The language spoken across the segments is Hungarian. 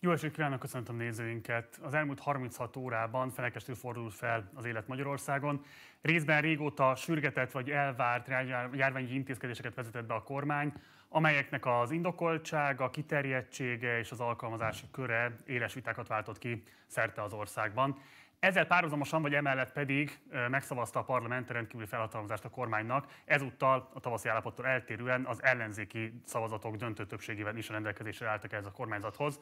Jó estét kívánok, köszöntöm nézőinket! Az elmúlt 36 órában felekestül fordult fel az élet Magyarországon. Részben régóta sürgetett vagy elvárt járványi intézkedéseket vezetett be a kormány, amelyeknek az indokoltsága, kiterjedtsége és az alkalmazási köre éles vitákat váltott ki szerte az országban. Ezzel párhuzamosan, vagy emellett pedig megszavazta a parlament rendkívüli felhatalmazást a kormánynak, ezúttal a tavaszi állapottól eltérően az ellenzéki szavazatok döntő többségével is a rendelkezésre álltak ez a kormányzathoz.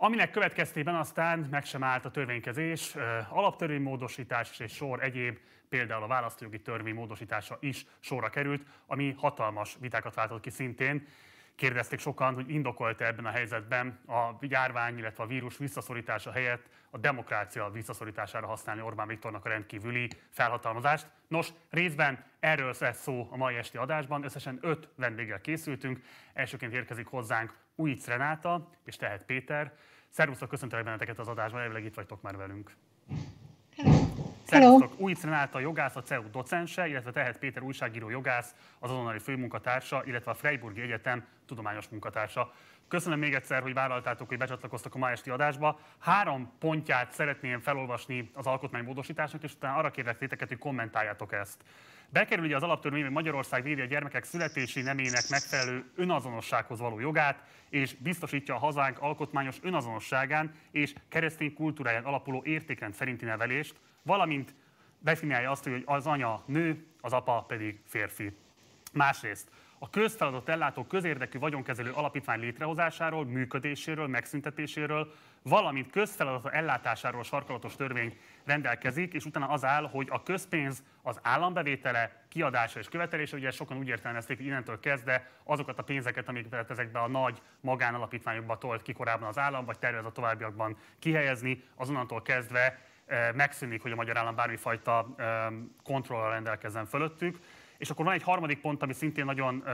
Aminek következtében aztán meg sem állt a törvénykezés, alaptörvénymódosítás és sor egyéb, például a választójogi törvény módosítása is sorra került, ami hatalmas vitákat váltott ki szintén. Kérdezték sokan, hogy indokolt ebben a helyzetben a járvány, illetve a vírus visszaszorítása helyett a demokrácia visszaszorítására használni Orbán Viktornak a rendkívüli felhatalmazást. Nos, részben erről lesz szó a mai esti adásban. Összesen öt vendéggel készültünk. Elsőként érkezik hozzánk Újic Renáta és Tehet Péter. Szervusztok, köszöntelek benneteket az adásban, elvileg itt vagytok már velünk. Szervusztok! Újic Renáta jogász, a CEU docense, illetve Tehet Péter újságíró jogász, az azonnali főmunkatársa, illetve a Freiburgi Egyetem tudományos munkatársa. Köszönöm még egyszer, hogy vállaltátok, hogy becsatlakoztak a ma esti adásba. Három pontját szeretném felolvasni az alkotmánymódosításnak, és utána arra kérlek téteket, hogy kommentáljátok ezt. Bekerül ugye az alaptörvény, hogy Magyarország védi a gyermekek születési nemének megfelelő önazonossághoz való jogát, és biztosítja a hazánk alkotmányos önazonosságán és keresztény kultúráján alapuló értékrend szerinti nevelést, valamint definiálja azt, hogy az anya nő, az apa pedig férfi. Másrészt a közfeladat ellátó közérdekű vagyonkezelő alapítvány létrehozásáról, működéséről, megszüntetéséről, valamint közfeladat ellátásáról sarkalatos törvény rendelkezik, és utána az áll, hogy a közpénz az állambevétele, kiadása és követelése, ugye sokan úgy értelmezték, hogy innentől kezdve azokat a pénzeket, amiket ezekbe a nagy magánalapítványokba tolt ki korábban az állam, vagy tervez a továbbiakban kihelyezni, azonnantól kezdve eh, megszűnik, hogy a magyar állam bármifajta eh, kontrollal rendelkezzen fölöttük. És akkor van egy harmadik pont, ami szintén nagyon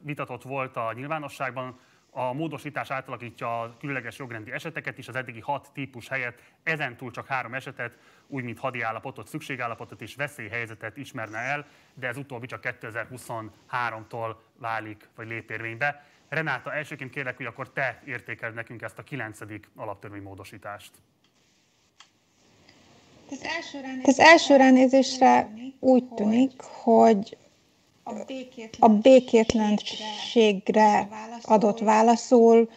vitatott volt a nyilvánosságban, a módosítás átalakítja a különleges jogrendi eseteket is, az eddigi hat típus helyett ezentúl csak három esetet, úgy mint hadi állapotot, szükségállapotot és veszélyhelyzetet ismerne el, de ez utóbbi csak 2023-tól válik, vagy lép érvénybe. Renáta, elsőként kérlek, hogy akkor te értékeld nekünk ezt a kilencedik alaptörvénymódosítást. Az első ránézésre úgy tűnik, hogy a békétlenségre adott válaszul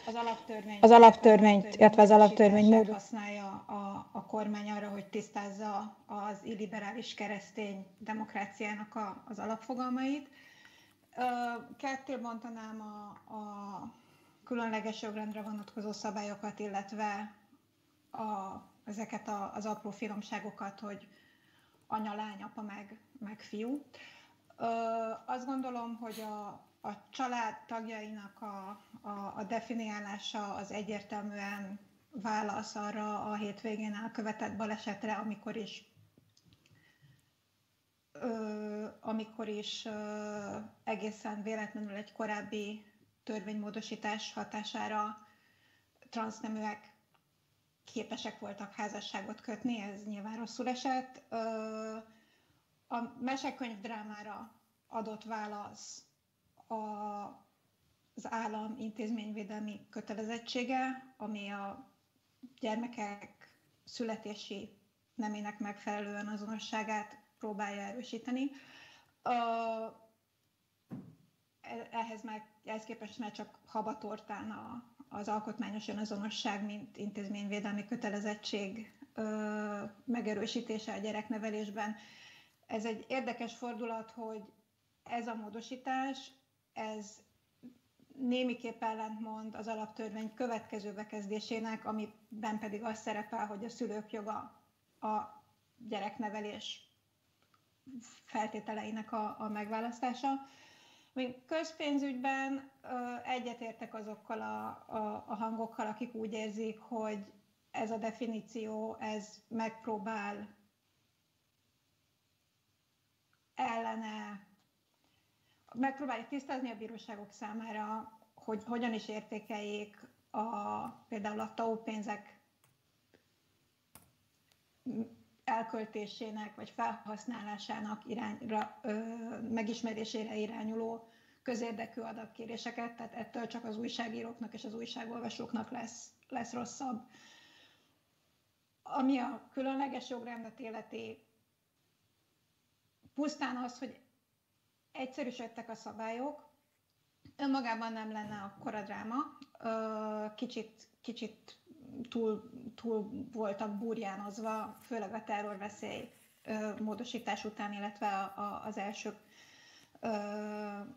az alaptörvényt, illetve az alaptörvény módot használja a, a kormány arra, hogy tisztázza az illiberális keresztény demokráciának a, az alapfogalmait. Ketté bontanám a, a különleges jogrendre vonatkozó szabályokat, illetve a, ezeket a, az apró finomságokat, hogy anya, lány, apa, meg, meg fiú. Azt gondolom, hogy a, a család tagjainak a, a, a definiálása az egyértelműen válasz arra a hétvégén elkövetett balesetre, amikor is ö, amikor is ö, egészen véletlenül egy korábbi törvénymódosítás hatására transzneműek képesek voltak házasságot kötni, ez nyilván rosszul esett. Ö, a mesekönyv drámára adott válasz a, az állam intézményvédelmi kötelezettsége, ami a gyermekek születési nemének megfelelően azonosságát próbálja erősíteni. Ehhez, meg, ehhez képest már csak habatortán a, az alkotmányos önazonosság, mint intézményvédelmi kötelezettség megerősítése a gyereknevelésben ez egy érdekes fordulat, hogy ez a módosítás, ez némiképp ellentmond az alaptörvény következő bekezdésének, amiben pedig az szerepel, hogy a szülők joga a gyereknevelés feltételeinek a, a megválasztása. Még közpénzügyben egyetértek azokkal a, a, a hangokkal, akik úgy érzik, hogy ez a definíció, ez megpróbál ellene megpróbáljuk tisztázni a bíróságok számára, hogy hogyan is értékeljék a, például a TAO pénzek elköltésének vagy felhasználásának irányra, ö, megismerésére irányuló közérdekű adatkéréseket, tehát ettől csak az újságíróknak és az újságolvasóknak lesz, lesz rosszabb. Ami a különleges jogrendet életi, pusztán az, hogy egyszerűsödtek a szabályok, önmagában nem lenne akkora dráma. Kicsit, kicsit túl, túl voltak burjánozva, főleg a terrorveszély módosítás után, illetve az első,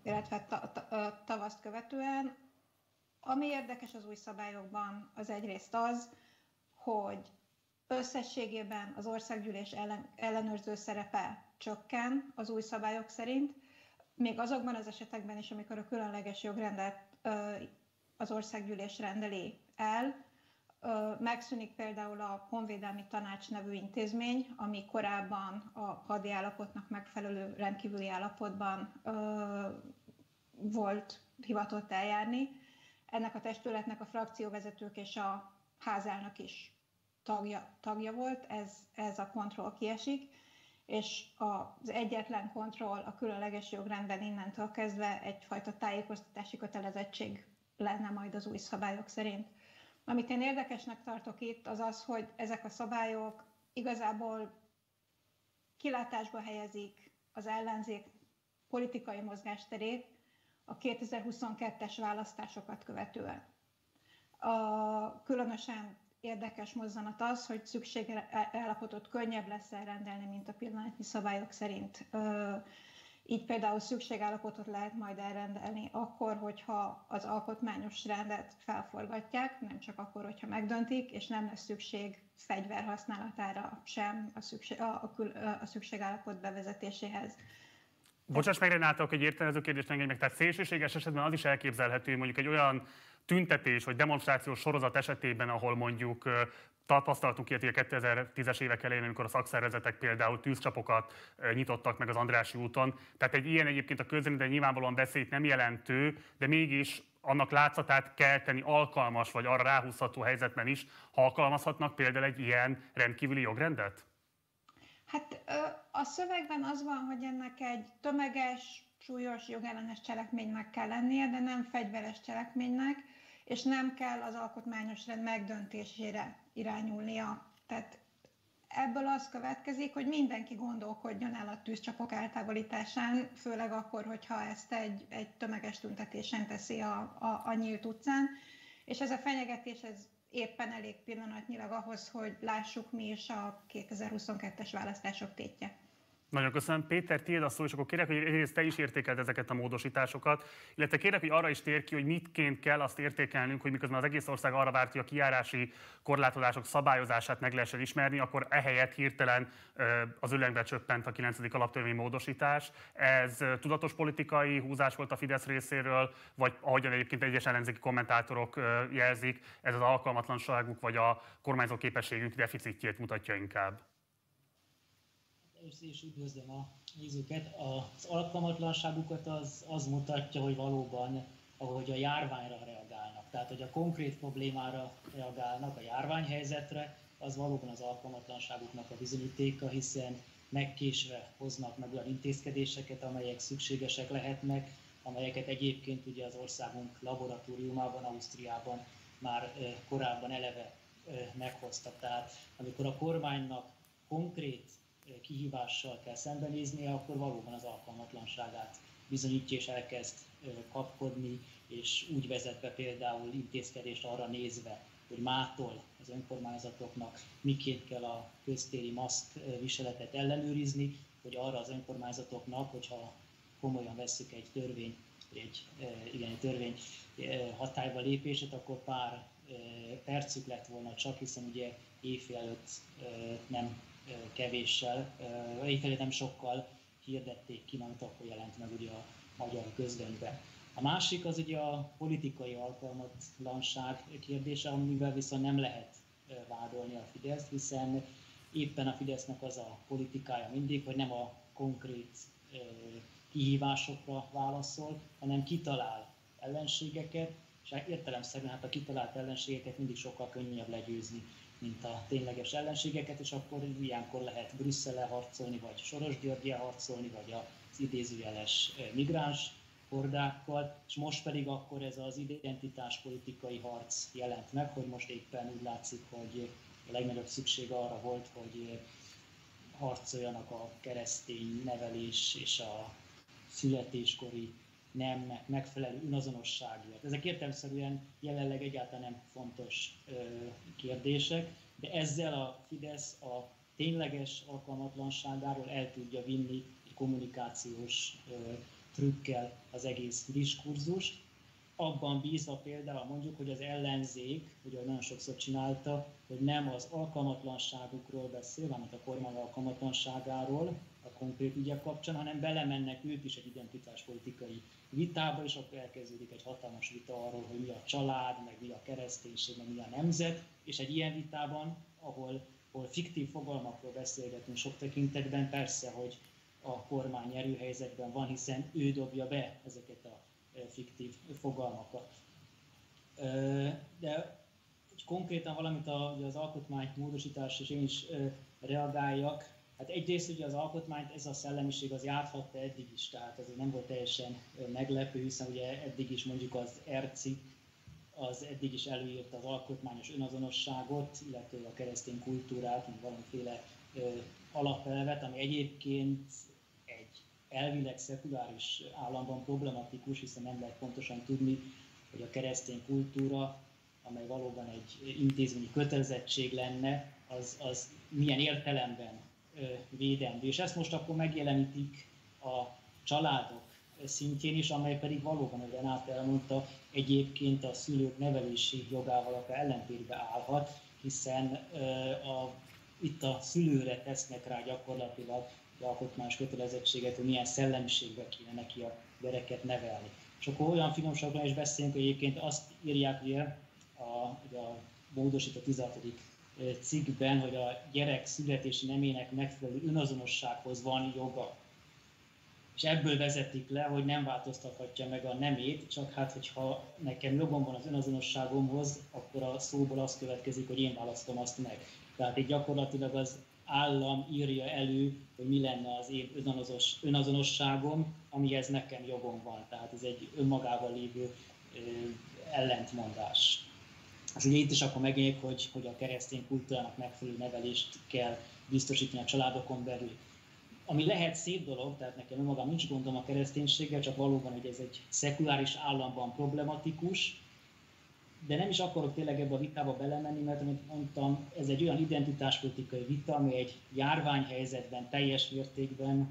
illetve tavaszt követően. Ami érdekes az új szabályokban, az egyrészt az, hogy összességében az országgyűlés ellen, ellenőrző szerepe csökken az új szabályok szerint, még azokban az esetekben is, amikor a különleges jogrendet az országgyűlés rendeli el, megszűnik például a Honvédelmi Tanács nevű intézmény, ami korábban a hadi állapotnak megfelelő rendkívüli állapotban volt hivatott eljárni. Ennek a testületnek a frakcióvezetők és a házelnök is tagja, tagja volt, ez, ez a kontroll kiesik és az egyetlen kontroll a különleges jogrendben innentől kezdve egyfajta tájékoztatási kötelezettség lenne majd az új szabályok szerint. Amit én érdekesnek tartok itt, az az, hogy ezek a szabályok igazából kilátásba helyezik az ellenzék politikai mozgásterét a 2022-es választásokat követően. A, különösen érdekes mozzanat az, hogy szükségállapotot könnyebb lesz elrendelni, mint a pillanatnyi szabályok szerint. Így például szükségállapotot lehet majd elrendelni akkor, hogyha az alkotmányos rendet felforgatják, nem csak akkor, hogyha megdöntik, és nem lesz szükség fegyver használatára sem a, szükség, a, a, a szükségállapot bevezetéséhez. Bocsáss meg, Renátok, egy értelmező kérdést engedj meg. Tehát szélsőséges esetben az is elképzelhető, mondjuk egy olyan tüntetés vagy demonstrációs sorozat esetében, ahol mondjuk tapasztaltunk ilyet, a 2010-es évek elején, amikor a szakszervezetek például tűzcsapokat nyitottak meg az Andrási úton. Tehát egy ilyen egyébként a közrendben nyilvánvalóan veszélyt nem jelentő, de mégis annak látszatát kell tenni alkalmas, vagy arra ráhúzható helyzetben is, ha alkalmazhatnak például egy ilyen rendkívüli jogrendet? Hát a szövegben az van, hogy ennek egy tömeges, súlyos jogellenes cselekménynek kell lennie, de nem fegyveres cselekménynek, és nem kell az alkotmányos rend megdöntésére irányulnia. Tehát ebből az következik, hogy mindenki gondolkodjon el a tűzcsapok eltávolításán, főleg akkor, hogyha ezt egy, egy tömeges tüntetésen teszi a, a, a nyílt utcán. És ez a fenyegetés ez éppen elég pillanatnyilag ahhoz, hogy lássuk mi is a 2022-es választások tétje. Nagyon köszönöm. Péter, tiéd a szó, és akkor kérek, hogy egyrészt te is értékeld ezeket a módosításokat, illetve kérek, hogy arra is tér ki, hogy mitként kell azt értékelnünk, hogy miközben az egész ország arra várt, hogy a kiárási korlátozások szabályozását meg lehessen ismerni, akkor ehelyett hirtelen az ölengbe csöppent a 9. alaptörvény módosítás. Ez tudatos politikai húzás volt a Fidesz részéről, vagy ahogyan egyébként egyes ellenzéki kommentátorok jelzik, ez az alkalmatlanságuk vagy a kormányzó képességük deficitjét mutatja inkább. Először is üdvözlöm a nézőket. Az alkalmatlanságukat az, az mutatja, hogy valóban ahogy a járványra reagálnak. Tehát, hogy a konkrét problémára reagálnak, a járványhelyzetre, az valóban az alkalmatlanságuknak a bizonyítéka, hiszen megkésve hoznak meg olyan intézkedéseket, amelyek szükségesek lehetnek, amelyeket egyébként ugye az országunk laboratóriumában, Ausztriában már korábban eleve meghoztak. Tehát amikor a kormánynak konkrét kihívással kell szembenéznie, akkor valóban az alkalmatlanságát bizonyítja és elkezd kapkodni, és úgy vezet például intézkedést arra nézve, hogy mától az önkormányzatoknak miként kell a köztéri maszk viseletet ellenőrizni, hogy arra az önkormányzatoknak, hogyha komolyan vesszük egy törvény, egy, igen, egy törvény hatályba lépését, akkor pár percük lett volna csak, hiszen ugye éjfél előtt nem kevéssel, éjfelé nem sokkal hirdették ki, mert akkor jelent meg ugye a magyar közlönyben. A másik az ugye a politikai alkalmatlanság kérdése, amivel viszont nem lehet vádolni a Fidesz, hiszen éppen a Fidesznek az a politikája mindig, hogy nem a konkrét kihívásokra válaszol, hanem kitalál ellenségeket, és értelemszerűen hát a kitalált ellenségeket mindig sokkal könnyebb legyőzni mint a tényleges ellenségeket, és akkor ilyenkor lehet Brüsszele harcolni, vagy Soros Györgyel harcolni, vagy az idézőjeles migráns hordákkal, és most pedig akkor ez az identitáspolitikai harc jelent meg, hogy most éppen úgy látszik, hogy a legnagyobb szükség arra volt, hogy harcoljanak a keresztény nevelés és a születéskori nemnek megfelelő önazonosságért. Ezek értelmszerűen jelenleg egyáltalán nem fontos kérdések, de ezzel a Fidesz a tényleges alkalmatlanságáról el tudja vinni egy kommunikációs ö, trükkel az egész diskurzust, abban bízva például mondjuk, hogy az ellenzék, ugye nagyon sokszor csinálta, hogy nem az alkalmatlanságukról beszél, hanem a kormány alkalmatlanságáról konkrét ügyek kapcsán, hanem belemennek ők is egy identitáspolitikai vitába, és akkor elkezdődik egy hatalmas vita arról, hogy mi a család, meg mi a kereszténység, meg mi a nemzet, és egy ilyen vitában, ahol, ahol fiktív fogalmakról beszélgetünk sok tekintetben, persze, hogy a kormány erőhelyzetben van, hiszen ő dobja be ezeket a fiktív fogalmakat. De hogy konkrétan valamit az alkotmány módosítás, és én is reagáljak, Hát egyrészt ugye az alkotmányt ez a szellemiség az játhatta eddig is, tehát ez nem volt teljesen meglepő, hiszen ugye eddig is mondjuk az ERCI, az eddig is előírta az alkotmányos önazonosságot, illetve a keresztény kultúrát, mint valamiféle ö, alapelvet, ami egyébként elvileg szekuláris államban problematikus, hiszen nem lehet pontosan tudni, hogy a keresztény kultúra, amely valóban egy intézményi kötelezettség lenne, az, az milyen értelemben védendő. És ezt most akkor megjelenítik a családok szintjén is, amely pedig valóban, ahogy Renát elmondta, egyébként a szülők nevelési jogával akár ellentétbe állhat, hiszen a, itt a szülőre tesznek rá gyakorlatilag alkotmányos kötelezettséget, hogy milyen szellemiségbe kéne neki a gyereket nevelni. És akkor olyan finomságban is beszélünk, hogy egyébként azt írják ugye a, ugye a módosító 16. cikkben, hogy a gyerek születési nemének megfelelő önazonossághoz van joga. És ebből vezetik le, hogy nem változtathatja meg a nemét, csak hát, hogyha nekem jogom van az önazonosságomhoz, akkor a szóból az következik, hogy én választom azt meg. Tehát itt gyakorlatilag az állam írja elő, hogy mi lenne az én önazonos, önazonosságom, amihez nekem jogom van. Tehát ez egy önmagával lévő ö, ellentmondás. És ugye itt is akkor megjelenik, hogy, hogy a keresztény kultúrának megfelelő nevelést kell biztosítani a családokon belül. Ami lehet szép dolog, tehát nekem önmagam nincs gondom a kereszténységgel, csak valóban, hogy ez egy szekuláris államban problematikus, de nem is akarok tényleg ebbe a vitába belemenni, mert amit mondtam, ez egy olyan identitáspolitikai vita, ami egy járványhelyzetben teljes mértékben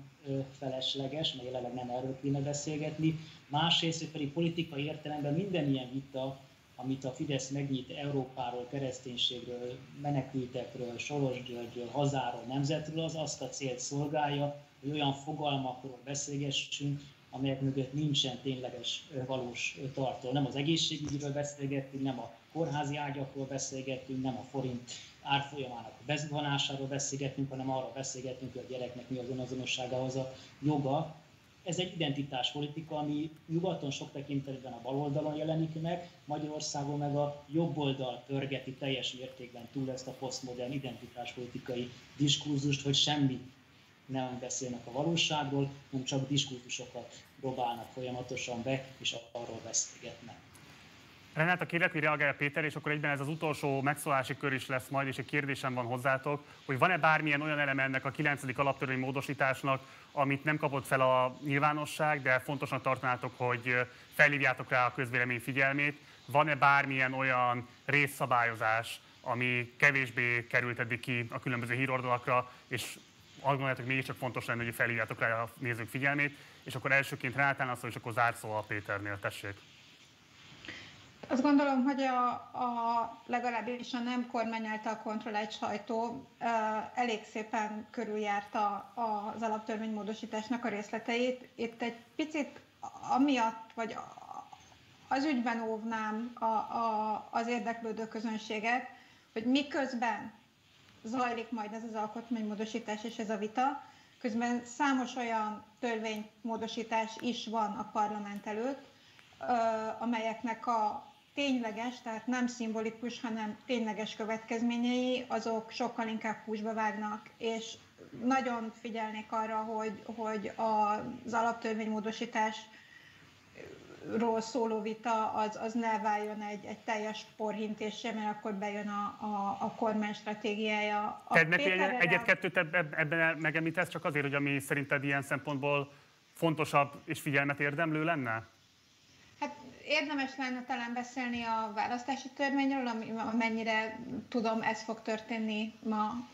felesleges, mert jelenleg nem erről kéne beszélgetni. Másrészt pedig politikai értelemben minden ilyen vita, amit a Fidesz megnyit Európáról, kereszténységről, menekültekről, Soros Györgyről, hazáról, nemzetről, az azt a célt szolgálja, hogy olyan fogalmakról beszélgessünk, amelyek mögött nincsen tényleges valós tartó. Nem az egészségügyről beszélgettünk, nem a kórházi ágyakról beszélgettünk, nem a forint árfolyamának bezuhanásáról beszélgettünk, hanem arról beszélgettünk, hogy a gyereknek mi az önazonosságához a joga. Ez egy identitáspolitika, ami nyugaton sok tekintetben a baloldalon jelenik meg, Magyarországon meg a jobb oldal pörgeti teljes mértékben túl ezt a posztmodern identitáspolitikai diskurzust, hogy semmi nem beszélnek a valóságról, hanem csak diskurzusokat próbálnak folyamatosan be, és arról beszélgetnek. Renáta, kérlek, hogy reagálja Péter, és akkor egyben ez az utolsó megszólási kör is lesz majd, és egy kérdésem van hozzátok, hogy van-e bármilyen olyan eleme ennek a 9. alaptörvény módosításnak, amit nem kapott fel a nyilvánosság, de fontosnak tartanátok, hogy felhívjátok rá a közvélemény figyelmét. Van-e bármilyen olyan részszabályozás, ami kevésbé került eddig ki a különböző híroldalakra, és azt gondoljátok, mégiscsak fontos lenne, hogy felhívjátok rá a nézők figyelmét, és akkor elsőként Renátán azt, és akkor zárszó a Péternél, tessék. Azt gondolom, hogy a, a legalábbis a nem kormány által kontrollált sajtó elég szépen körüljárta az alaptörvénymódosításnak a részleteit. Itt egy picit amiatt, vagy az ügyben óvnám a, a, az érdeklődő közönséget, hogy miközben zajlik majd ez az alkotmánymódosítás és ez a vita. Közben számos olyan törvénymódosítás is van a parlament előtt, amelyeknek a tényleges, tehát nem szimbolikus, hanem tényleges következményei, azok sokkal inkább húsba vágnak, és nagyon figyelnék arra, hogy, hogy az alaptörvénymódosítás ról szóló vita az, az ne váljon egy, egy teljes porhintésre, mert akkor bejön a, a, a kormány stratégiája. A Tehát egy, egyet-kettőt ebben megemlítesz, csak azért, hogy ami szerinted ilyen szempontból fontosabb és figyelmet érdemlő lenne? Hát érdemes lenne talán beszélni a választási törvényről, amennyire tudom, ez fog történni ma,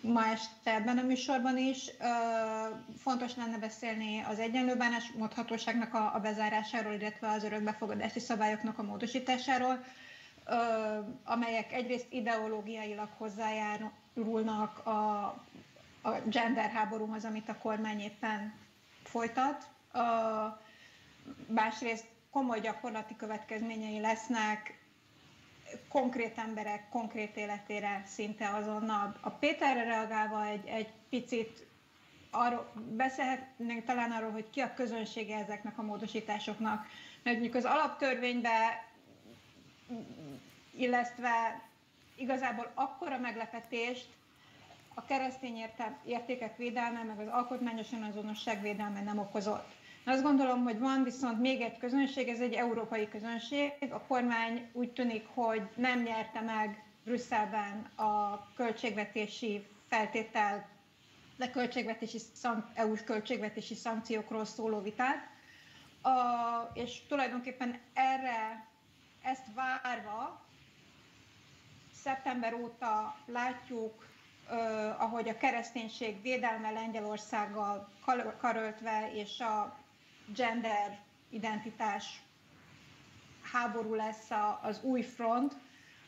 ma este ebben a műsorban is. Fontos lenne beszélni az egyenlő bánásmódhatóságnak a, a bezárásáról, illetve az örökbefogadási szabályoknak a módosításáról, amelyek egyrészt ideológiailag hozzájárulnak a, a gender háborúhoz, amit a kormány éppen folytat. Másrészt komoly gyakorlati következményei lesznek konkrét emberek konkrét életére szinte azonnal. A Péterre reagálva egy, egy picit arról, beszélhetnénk talán arról, hogy ki a közönsége ezeknek a módosításoknak, mert mondjuk az alaptörvénybe illesztve igazából akkora meglepetést a keresztény értékek védelme, meg az alkotmányosan azonosság védelme nem okozott. Azt gondolom, hogy van viszont még egy közönség, ez egy európai közönség. A kormány úgy tűnik, hogy nem nyerte meg Brüsszelben a költségvetési feltétel, de költségvetési, EU-s költségvetési szankciókról szóló vitát. A, és tulajdonképpen erre, ezt várva, szeptember óta látjuk, ahogy a kereszténység védelme Lengyelországgal karöltve és a gender identitás háború lesz az új front,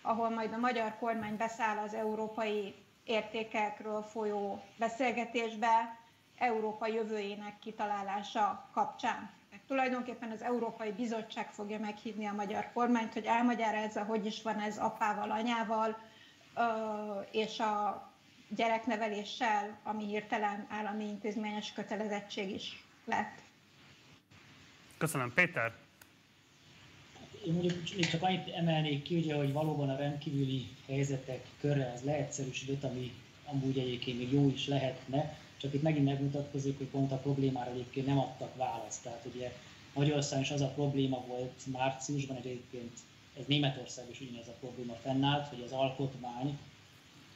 ahol majd a magyar kormány beszáll az európai értékekről folyó beszélgetésbe Európa jövőjének kitalálása kapcsán. Mert tulajdonképpen az Európai Bizottság fogja meghívni a magyar kormányt, hogy elmagyarázza, hogy is van ez apával, anyával, és a gyerekneveléssel, ami hirtelen állami intézményes kötelezettség is lett. Köszönöm. Péter? Én mondjuk még csak annyit emelnék ki, ugye, hogy valóban a rendkívüli helyzetek körre ez leegyszerűsödött, ami amúgy egyébként még jó is lehetne, csak itt megint megmutatkozik, hogy pont a problémára egyébként nem adtak választ. Tehát ugye Magyarországon is az a probléma volt márciusban, egyébként ez Németország is ugyanez a probléma fennállt, hogy az alkotmány,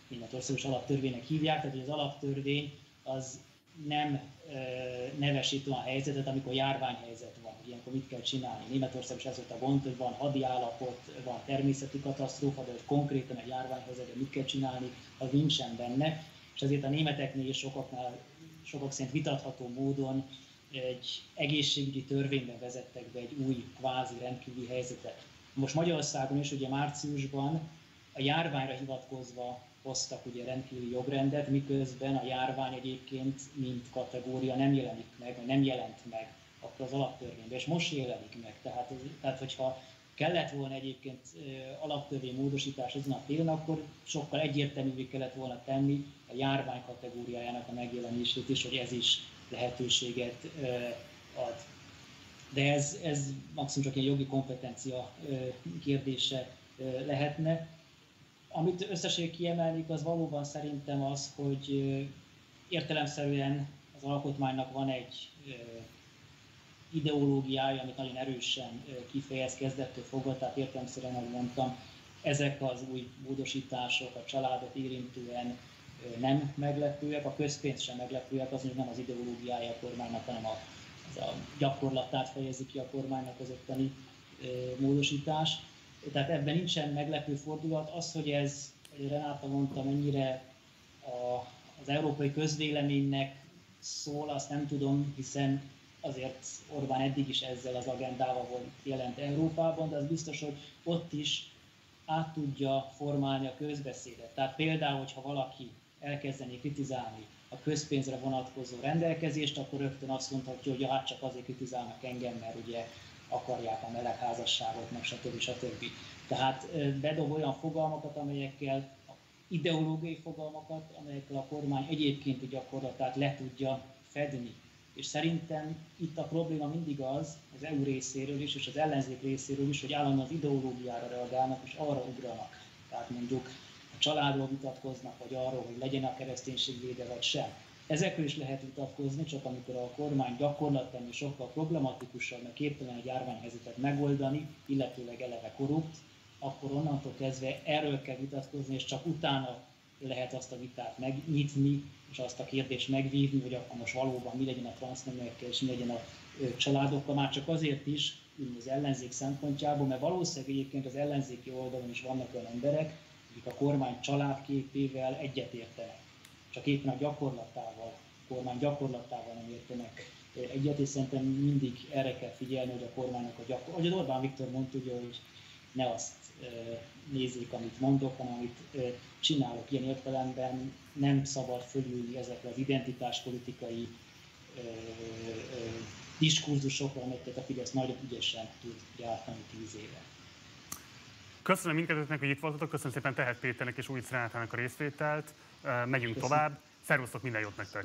Németországos alaptörvénynek hívják, tehát hogy az alaptörvény az nem nevesít olyan helyzetet, amikor járványhelyzet van, ilyenkor mit kell csinálni. Németország is ez volt a gond, hogy van hadi állapot, van természeti katasztrófa, de hogy konkrétan egy járványhelyzetben mit kell csinálni, az nincsen benne. És ezért a németeknél és sokaknál, sokak szerint vitatható módon egy egészségügyi törvényben vezettek be egy új kvázi rendkívüli helyzetet. Most Magyarországon is ugye márciusban a járványra hivatkozva hoztak ugye rendkívüli jogrendet, miközben a járvány egyébként, mint kategória nem jelenik meg, nem jelent meg akkor az alaptörvényben, és most jelenik meg. Tehát, tehát hogyha kellett volna egyébként alaptörvény módosítás ezen a téren, akkor sokkal egyértelművé kellett volna tenni a járvány kategóriájának a megjelenését is, hogy ez is lehetőséget ad. De ez, ez maximum csak egy jogi kompetencia kérdése lehetne. Amit összesség kiemelnék, az valóban szerintem az, hogy értelemszerűen az alkotmánynak van egy ideológiája, amit nagyon erősen kifejez kezdettől fogva, tehát értelemszerűen, ahogy mondtam, ezek az új módosítások a családot érintően nem meglepőek, a közpénz sem meglepőek, az nem az ideológiája a kormánynak, hanem a, az a gyakorlatát fejezi ki a kormánynak az ottani módosítás tehát ebben nincsen meglepő fordulat. Az, hogy ez, hogy Renáta mondta, mennyire a, az európai közvéleménynek szól, azt nem tudom, hiszen azért Orbán eddig is ezzel az agendával volt jelent Európában, de az biztos, hogy ott is át tudja formálni a közbeszédet. Tehát például, hogyha valaki elkezdeni kritizálni a közpénzre vonatkozó rendelkezést, akkor rögtön azt mondhatja, hogy hát csak azért kritizálnak engem, mert ugye akarják a melegházasságot, meg stb. stb. Tehát bedob olyan fogalmakat, amelyekkel ideológiai fogalmakat, amelyekkel a kormány egyébként a gyakorlatát le tudja fedni. És szerintem itt a probléma mindig az, az EU részéről is, és az ellenzék részéről is, hogy állandóan az ideológiára reagálnak, és arra ugranak. Tehát mondjuk a családról vitatkoznak, vagy arról, hogy legyen a kereszténység véde, vagy sem. Ezekről is lehet vitatkozni, csak amikor a kormány gyakorlatban sokkal problematikusabb, mert képtelen egy járványhelyzetet megoldani, illetőleg eleve korrupt, akkor onnantól kezdve erről kell vitatkozni, és csak utána lehet azt a vitát megnyitni, és azt a kérdést megvívni, hogy akkor most valóban mi legyen a transzneműekkel, és mi legyen a családokkal, már csak azért is, az ellenzék szempontjából, mert valószínűleg egyébként az ellenzéki oldalon is vannak olyan emberek, akik a kormány családképével egyetértenek, csak éppen a gyakorlatával, a kormány gyakorlatával nem értenek egyet, és szerintem mindig erre kell figyelni, hogy a kormánynak a gyakorlat, ahogy Orbán Viktor mondta, ugye, hogy ne azt nézzék, amit mondok, hanem amit csinálok. Ilyen értelemben nem szabad fölülni ezekre az identitáspolitikai diskurzusokra, amelyeket a Fidesz nagyon ügyesen tud gyártani tíz éve. Köszönöm mindkettőtnek, hogy itt voltatok, köszönöm szépen Tehet Péternek és Újc Renátának a részvételt. Megyünk köszönöm. tovább. Szervusztok, minden jót nektek!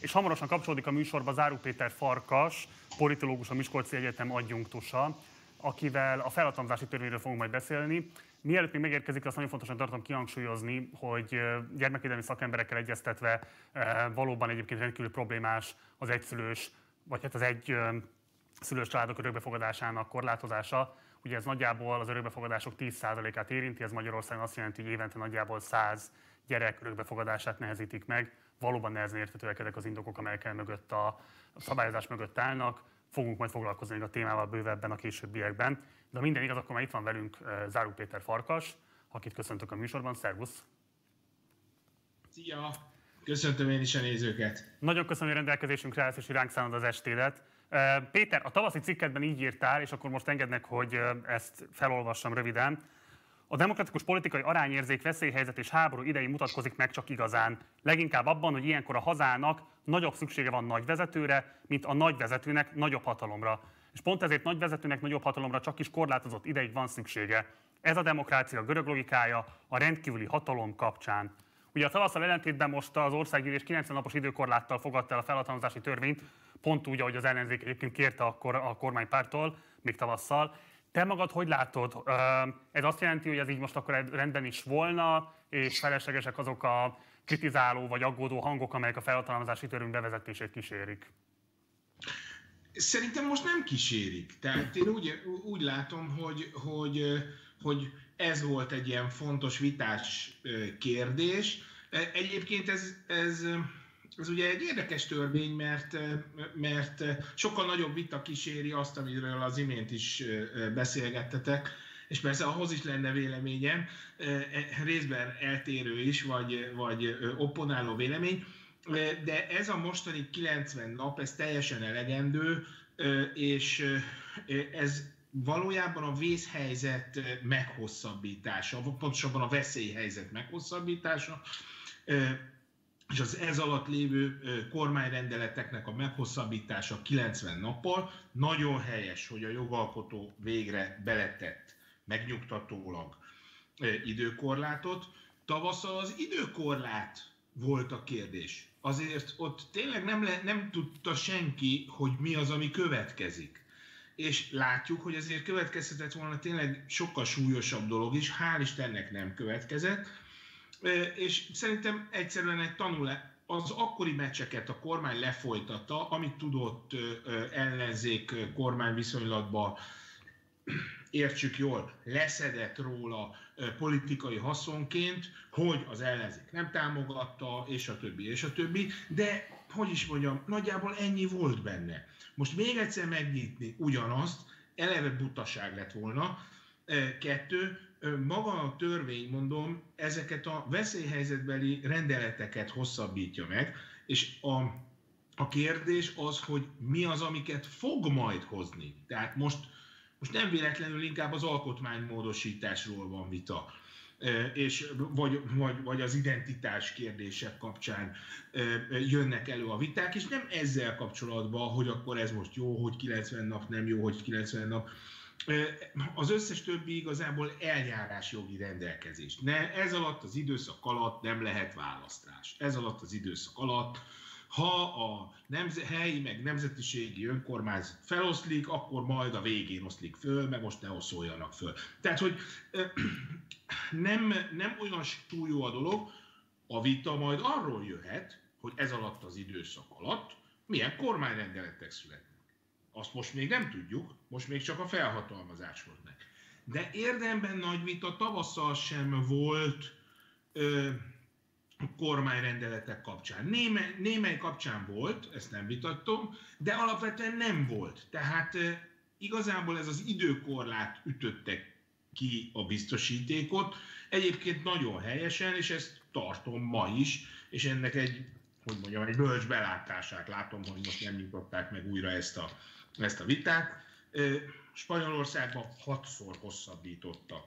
És hamarosan kapcsolódik a műsorba Záró Péter Farkas, politológus, a Miskolci Egyetem adjunktusa, akivel a felhatalmazási törvényről fogunk majd beszélni. Mielőtt még megérkezik, azt nagyon fontosan tartom kihangsúlyozni, hogy gyermekvédelmi szakemberekkel egyeztetve valóban egyébként rendkívül problémás az egyszülős, vagy hát az egy szülős családok örökbefogadásának korlátozása. Ugye ez nagyjából az örökbefogadások 10%-át érinti, ez Magyarországon azt jelenti, hogy évente nagyjából 100 gyerek örökbefogadását nehezítik meg. Valóban nehezen értetőek ezek az indokok, amelyek mögött a szabályozás mögött állnak fogunk majd foglalkozni a témával bővebben a későbbiekben. De ha minden igaz, akkor már itt van velünk eh, Záró Péter Farkas, akit köszöntök a műsorban. Szervusz! Szia! Köszöntöm én is a nézőket! Nagyon köszönöm, hogy rendelkezésünkre állsz, és ránk szánod az estédet. Péter, a tavaszi cikkedben így írtál, és akkor most engednek, hogy ezt felolvassam röviden. A demokratikus politikai arányérzék, veszélyhelyzet és háború idején mutatkozik meg csak igazán. Leginkább abban, hogy ilyenkor a hazának nagyobb szüksége van nagy vezetőre, mint a nagy vezetőnek nagyobb hatalomra. És pont ezért nagy vezetőnek nagyobb hatalomra csak is korlátozott ideig van szüksége. Ez a demokrácia görög logikája a rendkívüli hatalom kapcsán. Ugye a tavasszal ellentétben most az országgyűlés 90 napos időkorláttal fogadta el a felhatalmazási törvényt, pont úgy, ahogy az ellenzék egyébként kérte a, kor, a kormánypártól, még tavasszal, te magad hogy látod? Ez azt jelenti, hogy ez így most akkor rendben is volna, és feleslegesek azok a kritizáló vagy aggódó hangok, amelyek a felhatalmazási törvény bevezetését kísérik? Szerintem most nem kísérik. Tehát én úgy, úgy látom, hogy, hogy, hogy ez volt egy ilyen fontos vitás kérdés. Egyébként ez, ez ez ugye egy érdekes törvény, mert, mert sokkal nagyobb vita kíséri azt, amiről az imént is beszélgettetek, és persze ahhoz is lenne véleményem, e, részben eltérő is, vagy, vagy opponáló vélemény, de ez a mostani 90 nap, ez teljesen elegendő, és ez valójában a vészhelyzet meghosszabbítása, pontosabban a veszélyhelyzet meghosszabbítása, és az ez alatt lévő kormányrendeleteknek a meghosszabbítása 90 nappal nagyon helyes, hogy a jogalkotó végre beletett megnyugtatólag időkorlátot. Tavasszal az időkorlát volt a kérdés. Azért ott tényleg nem, le, nem tudta senki, hogy mi az, ami következik. És látjuk, hogy ezért következhetett volna tényleg sokkal súlyosabb dolog is, hál' Istennek nem következett és szerintem egyszerűen egy tanulás, az akkori meccseket a kormány lefolytatta, amit tudott ellenzék kormány viszonylatban értsük jól, leszedett róla politikai haszonként, hogy az ellenzék nem támogatta, és a többi, és a többi, de hogy is mondjam, nagyjából ennyi volt benne. Most még egyszer megnyitni ugyanazt, eleve butaság lett volna. Kettő, maga a törvény, mondom, ezeket a veszélyhelyzetbeli rendeleteket hosszabbítja meg, és a, a kérdés az, hogy mi az, amiket fog majd hozni. Tehát most, most nem véletlenül inkább az alkotmánymódosításról van vita és vagy, vagy, vagy az identitás kérdések kapcsán jönnek elő a viták, és nem ezzel kapcsolatban, hogy akkor ez most jó, hogy 90 nap, nem jó, hogy 90 nap, az összes többi igazából eljárás jogi rendelkezés. Ne, ez alatt az időszak alatt nem lehet választás. Ez alatt az időszak alatt ha a nemze- helyi meg nemzetiségi önkormányzat feloszlik, akkor majd a végén oszlik föl, meg most ne oszoljanak föl. Tehát, hogy nem, nem olyan jó a dolog, A vita majd arról jöhet, hogy ez alatt az időszak alatt milyen kormányrendeletek születnek. Azt most még nem tudjuk, most még csak a felhatalmazás volt meg. De érdemben nagy vita tavasszal sem volt ö, kormányrendeletek kapcsán. Némely, némely kapcsán volt, ezt nem vitattom, de alapvetően nem volt. Tehát ö, igazából ez az időkorlát ütötte ki a biztosítékot. Egyébként nagyon helyesen, és ezt tartom ma is, és ennek egy, hogy mondjam, egy bölcs belátását látom, hogy most nem nyitották meg újra ezt a, ezt a vitát. Spanyolországban hatszor hosszabbítottak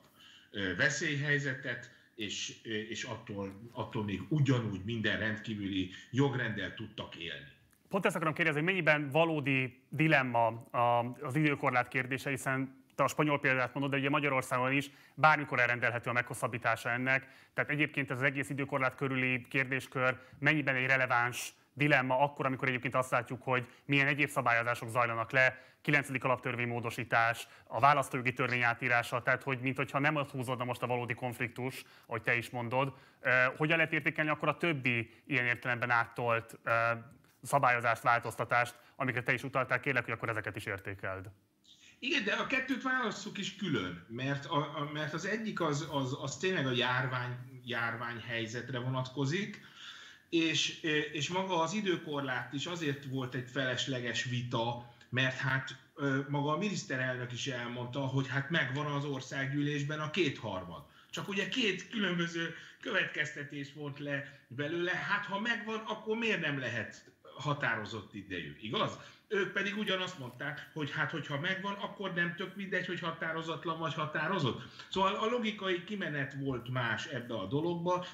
veszélyhelyzetet, és, és attól, attól még ugyanúgy minden rendkívüli jogrendel tudtak élni. Pont ezt akarom kérdezni, hogy mennyiben valódi dilemma az időkorlát kérdése, hiszen te a spanyol példát mondod, de ugye Magyarországon is bármikor elrendelhető a meghosszabbítása ennek. Tehát egyébként ez az egész időkorlát körüli kérdéskör mennyiben egy releváns dilemma akkor, amikor egyébként azt látjuk, hogy milyen egyéb szabályozások zajlanak le, 9. alaptörvény módosítás, a választójogi törvény átírása, tehát hogy mintha nem ott húzódna most a valódi konfliktus, ahogy te is mondod. Hogyan lehet értékelni akkor a többi ilyen értelemben áttolt szabályozást, változtatást, amikre te is utaltál, kérlek, hogy akkor ezeket is értékeld. Igen, de a kettőt válasszuk is külön, mert, a, a, mert az egyik az, az, az tényleg a járvány, járvány helyzetre vonatkozik, és, és maga az időkorlát is azért volt egy felesleges vita, mert hát maga a miniszterelnök is elmondta, hogy hát megvan az országgyűlésben a kétharmad. Csak ugye két különböző következtetés volt le belőle, hát ha megvan, akkor miért nem lehet határozott idejű, igaz? Ők pedig ugyanazt mondták, hogy hát hogyha megvan, akkor nem tök mindegy, hogy határozatlan vagy határozott. Szóval a logikai kimenet volt más ebbe a dologba,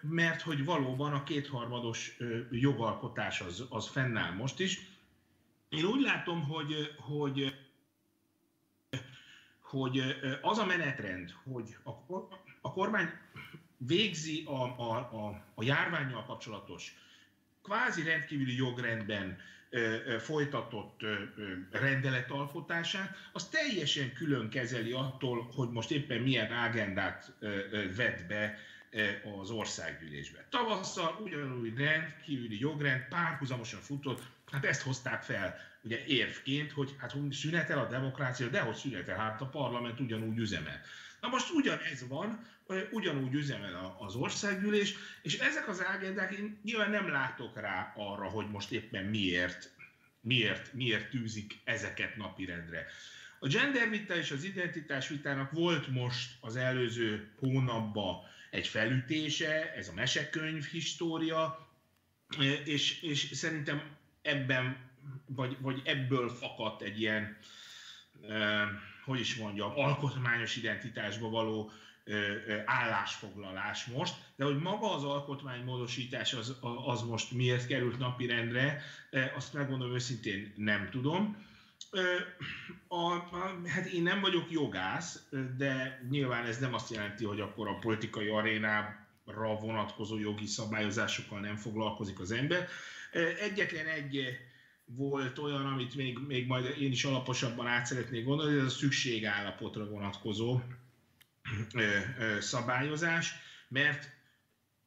mert hogy valóban a kétharmados jogalkotás az, az fennáll most is. Én úgy látom, hogy, hogy, hogy az a menetrend, hogy a, a kormány végzi a, a, a, a járványjal kapcsolatos kvázi rendkívüli jogrendben folytatott rendeletalkotását, az teljesen külön kezeli attól, hogy most éppen milyen agendát vett be az országgyűlésbe. Tavasszal ugyanúgy rendkívüli jogrend párhuzamosan futott, hát ezt hozták fel ugye érvként, hogy hát szünetel a demokrácia, de hogy szünetel, hát a parlament ugyanúgy üzemel. Na most ugyanez van, ugyanúgy üzemel az országgyűlés, és ezek az agendák, én nyilván nem látok rá arra, hogy most éppen miért, miért, miért tűzik ezeket napirendre. A gender vita és az identitás vitának volt most az előző hónapban egy felütése, ez a mesekönyv história, és, és szerintem ebben, vagy, vagy ebből fakadt egy ilyen, hogy is mondjam, alkotmányos identitásba való állásfoglalás most, de hogy maga az alkotmánymódosítás az, az most miért került napirendre, azt megmondom őszintén nem tudom. A, a, hát én nem vagyok jogász, de nyilván ez nem azt jelenti, hogy akkor a politikai arénára vonatkozó jogi szabályozásokkal nem foglalkozik az ember. Egyetlen egy volt olyan, amit még, még majd én is alaposabban át szeretnék gondolni, ez a szükségállapotra vonatkozó szabályozás, mert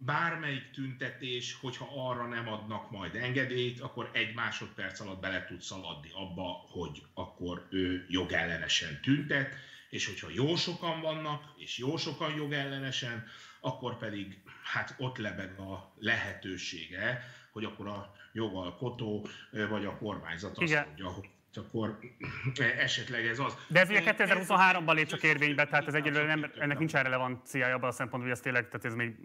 bármelyik tüntetés, hogyha arra nem adnak majd engedélyt, akkor egy másodperc alatt bele tud szaladni abba, hogy akkor ő jogellenesen tüntet, és hogyha jó sokan vannak, és jó sokan jogellenesen, akkor pedig hát ott lebeg a lehetősége, hogy akkor a jogalkotó vagy a kormányzat azt Igen. mondja, hogy akkor esetleg ez az. De ez ugye 2023-ban lép csak érvénybe, tehát ez egyelőre nem, ennek nincs relevanciája abban a szempontból, hogy ez tényleg, tehát ez még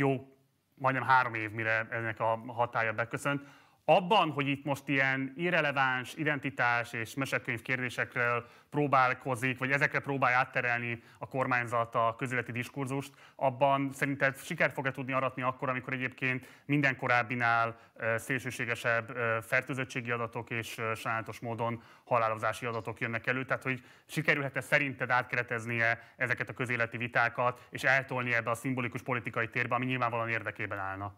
jó, majdnem három év, mire ennek a hatája beköszönt. Abban, hogy itt most ilyen irreleváns identitás és mesekönyv kérdésekről próbálkozik, vagy ezekre próbálja átterelni a kormányzat a közéleti diskurzust, abban szerinted sikert fog-e tudni aratni akkor, amikor egyébként minden korábbinál szélsőségesebb fertőzöttségi adatok és sajátos módon halálozási adatok jönnek elő, tehát hogy sikerülhet-e szerinted átkereteznie ezeket a közéleti vitákat, és eltolni ebbe a szimbolikus politikai térbe, ami nyilvánvalóan érdekében állna?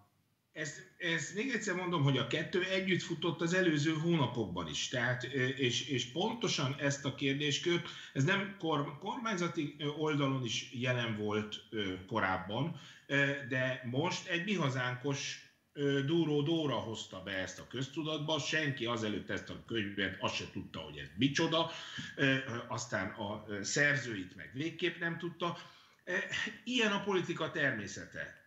Ezt, ezt még egyszer mondom, hogy a kettő együtt futott az előző hónapokban is. Tehát, és, és pontosan ezt a kérdéskört, ez nem kor, kormányzati oldalon is jelen volt korábban, de most egy mi hazánkos Dúró Dóra hozta be ezt a köztudatba, senki azelőtt ezt a könyvet azt se tudta, hogy ez micsoda, aztán a szerzőit meg végképp nem tudta. Ilyen a politika természete.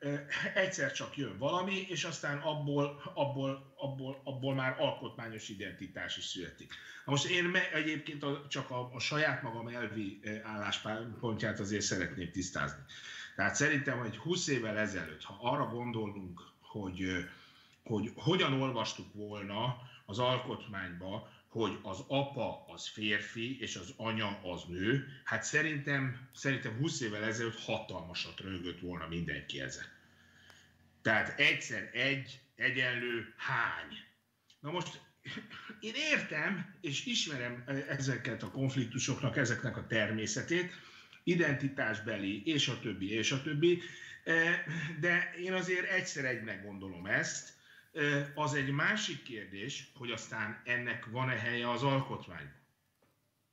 Egyszer csak jön valami, és aztán abból, abból, abból, abból már alkotmányos identitás is születik. Most én egyébként a, csak a, a saját magam elvi álláspontját azért szeretném tisztázni. Tehát szerintem, hogy 20 évvel ezelőtt, ha arra gondolunk, hogy, hogy hogyan olvastuk volna az alkotmányba, hogy az apa az férfi, és az anya az nő, hát szerintem, szerintem 20 évvel ezelőtt hatalmasat rögött volna mindenki ezen. Tehát egyszer egy, egyenlő hány. Na most én értem, és ismerem ezeket a konfliktusoknak, ezeknek a természetét, identitásbeli, és a többi, és a többi, de én azért egyszer egynek gondolom ezt. Az egy másik kérdés, hogy aztán ennek van-e helye az alkotmányban.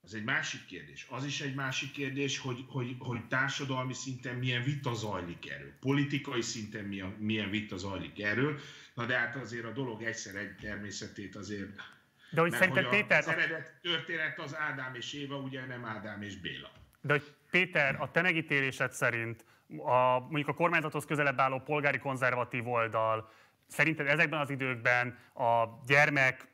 Az egy másik kérdés. Az is egy másik kérdés, hogy, hogy, hogy társadalmi szinten milyen vita zajlik erről, politikai szinten milyen, milyen vita zajlik erről. Na de hát azért a dolog egyszer egy természetét azért... De hogy szerinted Péter... Az eredet történet az Ádám és Éva, ugye nem Ádám és Béla. De hogy Péter, a te megítélésed szerint a, mondjuk a kormányzathoz közelebb álló polgári konzervatív oldal, szerinted ezekben az időkben a gyermek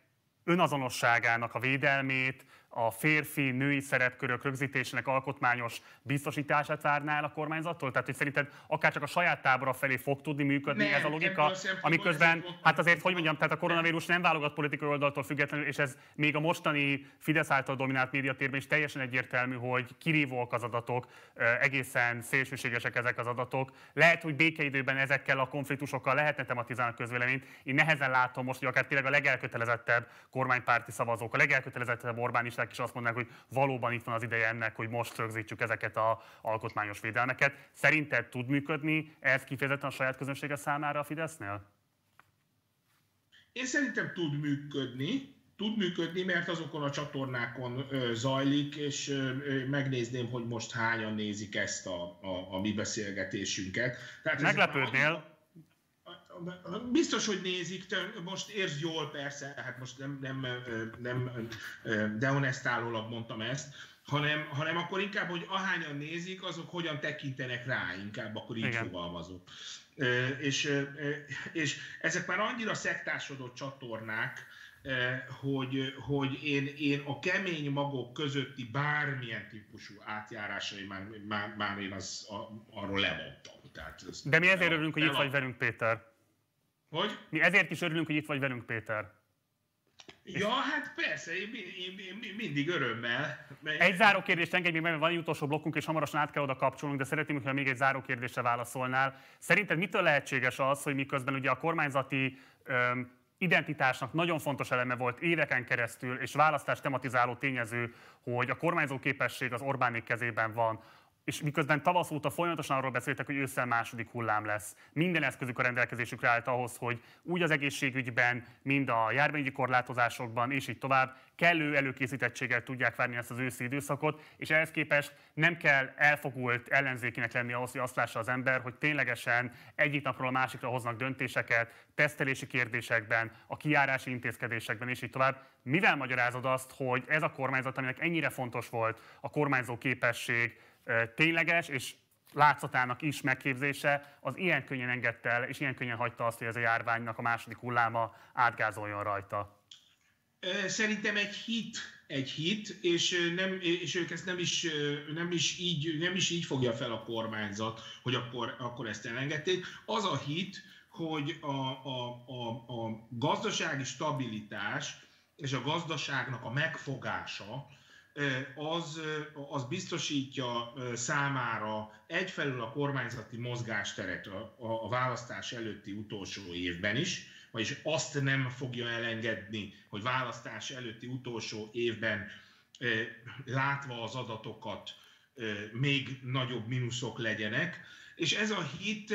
önazonosságának a védelmét, a férfi-női szerepkörök rögzítésének alkotmányos biztosítását várnál a kormányzattól? Tehát, hogy szerinted akár csak a saját tábora felé fog tudni működni nem, ez a logika, amiközben, hát azért, hogy mondjam, tehát a koronavírus nem válogat politikai oldaltól függetlenül, és ez még a mostani Fidesz által dominált médiatérben is teljesen egyértelmű, hogy kirívók az adatok, egészen szélsőségesek ezek az adatok. Lehet, hogy békeidőben ezekkel a konfliktusokkal lehetne tematizálni a közvéleményt. Én nehezen látom most, hogy akár tényleg a legelkötelezettebb kormánypárti szavazók, a legelkötelezettebb Orbán is is azt mondanák, hogy valóban itt van az ideje ennek, hogy most rögzítsük ezeket a alkotmányos védelmeket. Szerinted tud működni ez kifejezetten a saját közönsége számára a Fidesznél? Én szerintem tud működni, tud működni, mert azokon a csatornákon zajlik, és megnézném, hogy most hányan nézik ezt a, a, a mi beszélgetésünket. Tehát Meglepődnél? Biztos, hogy nézik, most értsd jól persze, hát most nem, nem, nem dehonestálólag mondtam ezt, hanem, hanem akkor inkább, hogy ahányan nézik, azok hogyan tekintenek rá, inkább akkor így Igen. fogalmazok. És, és ezek már annyira szektásodott csatornák, hogy, hogy én, én a kemény magok közötti bármilyen típusú átjárásai már, már, már én az, a, arról lemondtam. Tehát De mi ezért örülünk, hogy itt vagy velünk, Péter. Hogy? Mi ezért is örülünk, hogy itt vagy velünk, Péter. Ja, hát persze, én, én, én mindig örömmel. Egy záró kérdést engedj még, mert van egy utolsó blokkunk, és hamarosan át kell oda kapcsolnunk, de szeretném, hogy még egy záró kérdésre válaszolnál. Szerinted mitől lehetséges az, hogy miközben ugye a kormányzati öm, identitásnak nagyon fontos eleme volt éveken keresztül, és választás tematizáló tényező, hogy a kormányzó képesség az Orbánék kezében van, és miközben tavasz óta folyamatosan arról beszéltek, hogy ősszel második hullám lesz. Minden eszközük a rendelkezésükre állt ahhoz, hogy úgy az egészségügyben, mind a járványügyi korlátozásokban, és így tovább kellő előkészítettséggel tudják várni ezt az őszi időszakot, és ehhez képest nem kell elfogult ellenzékinek lenni ahhoz, hogy azt lássa az ember, hogy ténylegesen egyik napról a másikra hoznak döntéseket, tesztelési kérdésekben, a kiárási intézkedésekben, és így tovább. Mivel magyarázod azt, hogy ez a kormányzat, aminek ennyire fontos volt a kormányzó képesség, tényleges és látszatának is megképzése, az ilyen könnyen engedte el, és ilyen könnyen hagyta azt, hogy ez a járványnak a második hulláma átgázoljon rajta. Szerintem egy hit, egy hit, és, nem, és ők ezt nem is, nem, is így, nem is így fogja fel a kormányzat, hogy akkor, akkor ezt elengedték. Az a hit, hogy a, a, a, a gazdasági stabilitás és a gazdaságnak a megfogása az, az biztosítja számára egyfelől a kormányzati mozgásteret a, a választás előtti utolsó évben is, vagyis azt nem fogja elengedni, hogy választás előtti utolsó évben látva az adatokat még nagyobb mínuszok legyenek. És ez a hit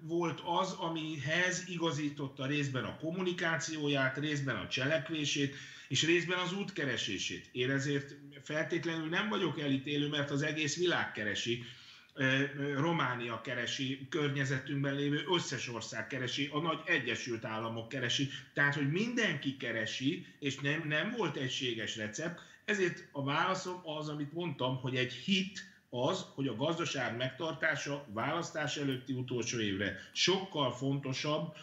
volt az, amihez igazította részben a kommunikációját, részben a cselekvését, és részben az útkeresését. Én ezért feltétlenül nem vagyok elítélő, mert az egész világ keresi Románia keresi, környezetünkben lévő összes ország keresi, a nagy Egyesült Államok keresi, tehát, hogy mindenki keresi, és nem, nem volt egységes recept, ezért a válaszom az, amit mondtam, hogy egy hit az, hogy a gazdaság megtartása választás előtti utolsó évre sokkal fontosabb,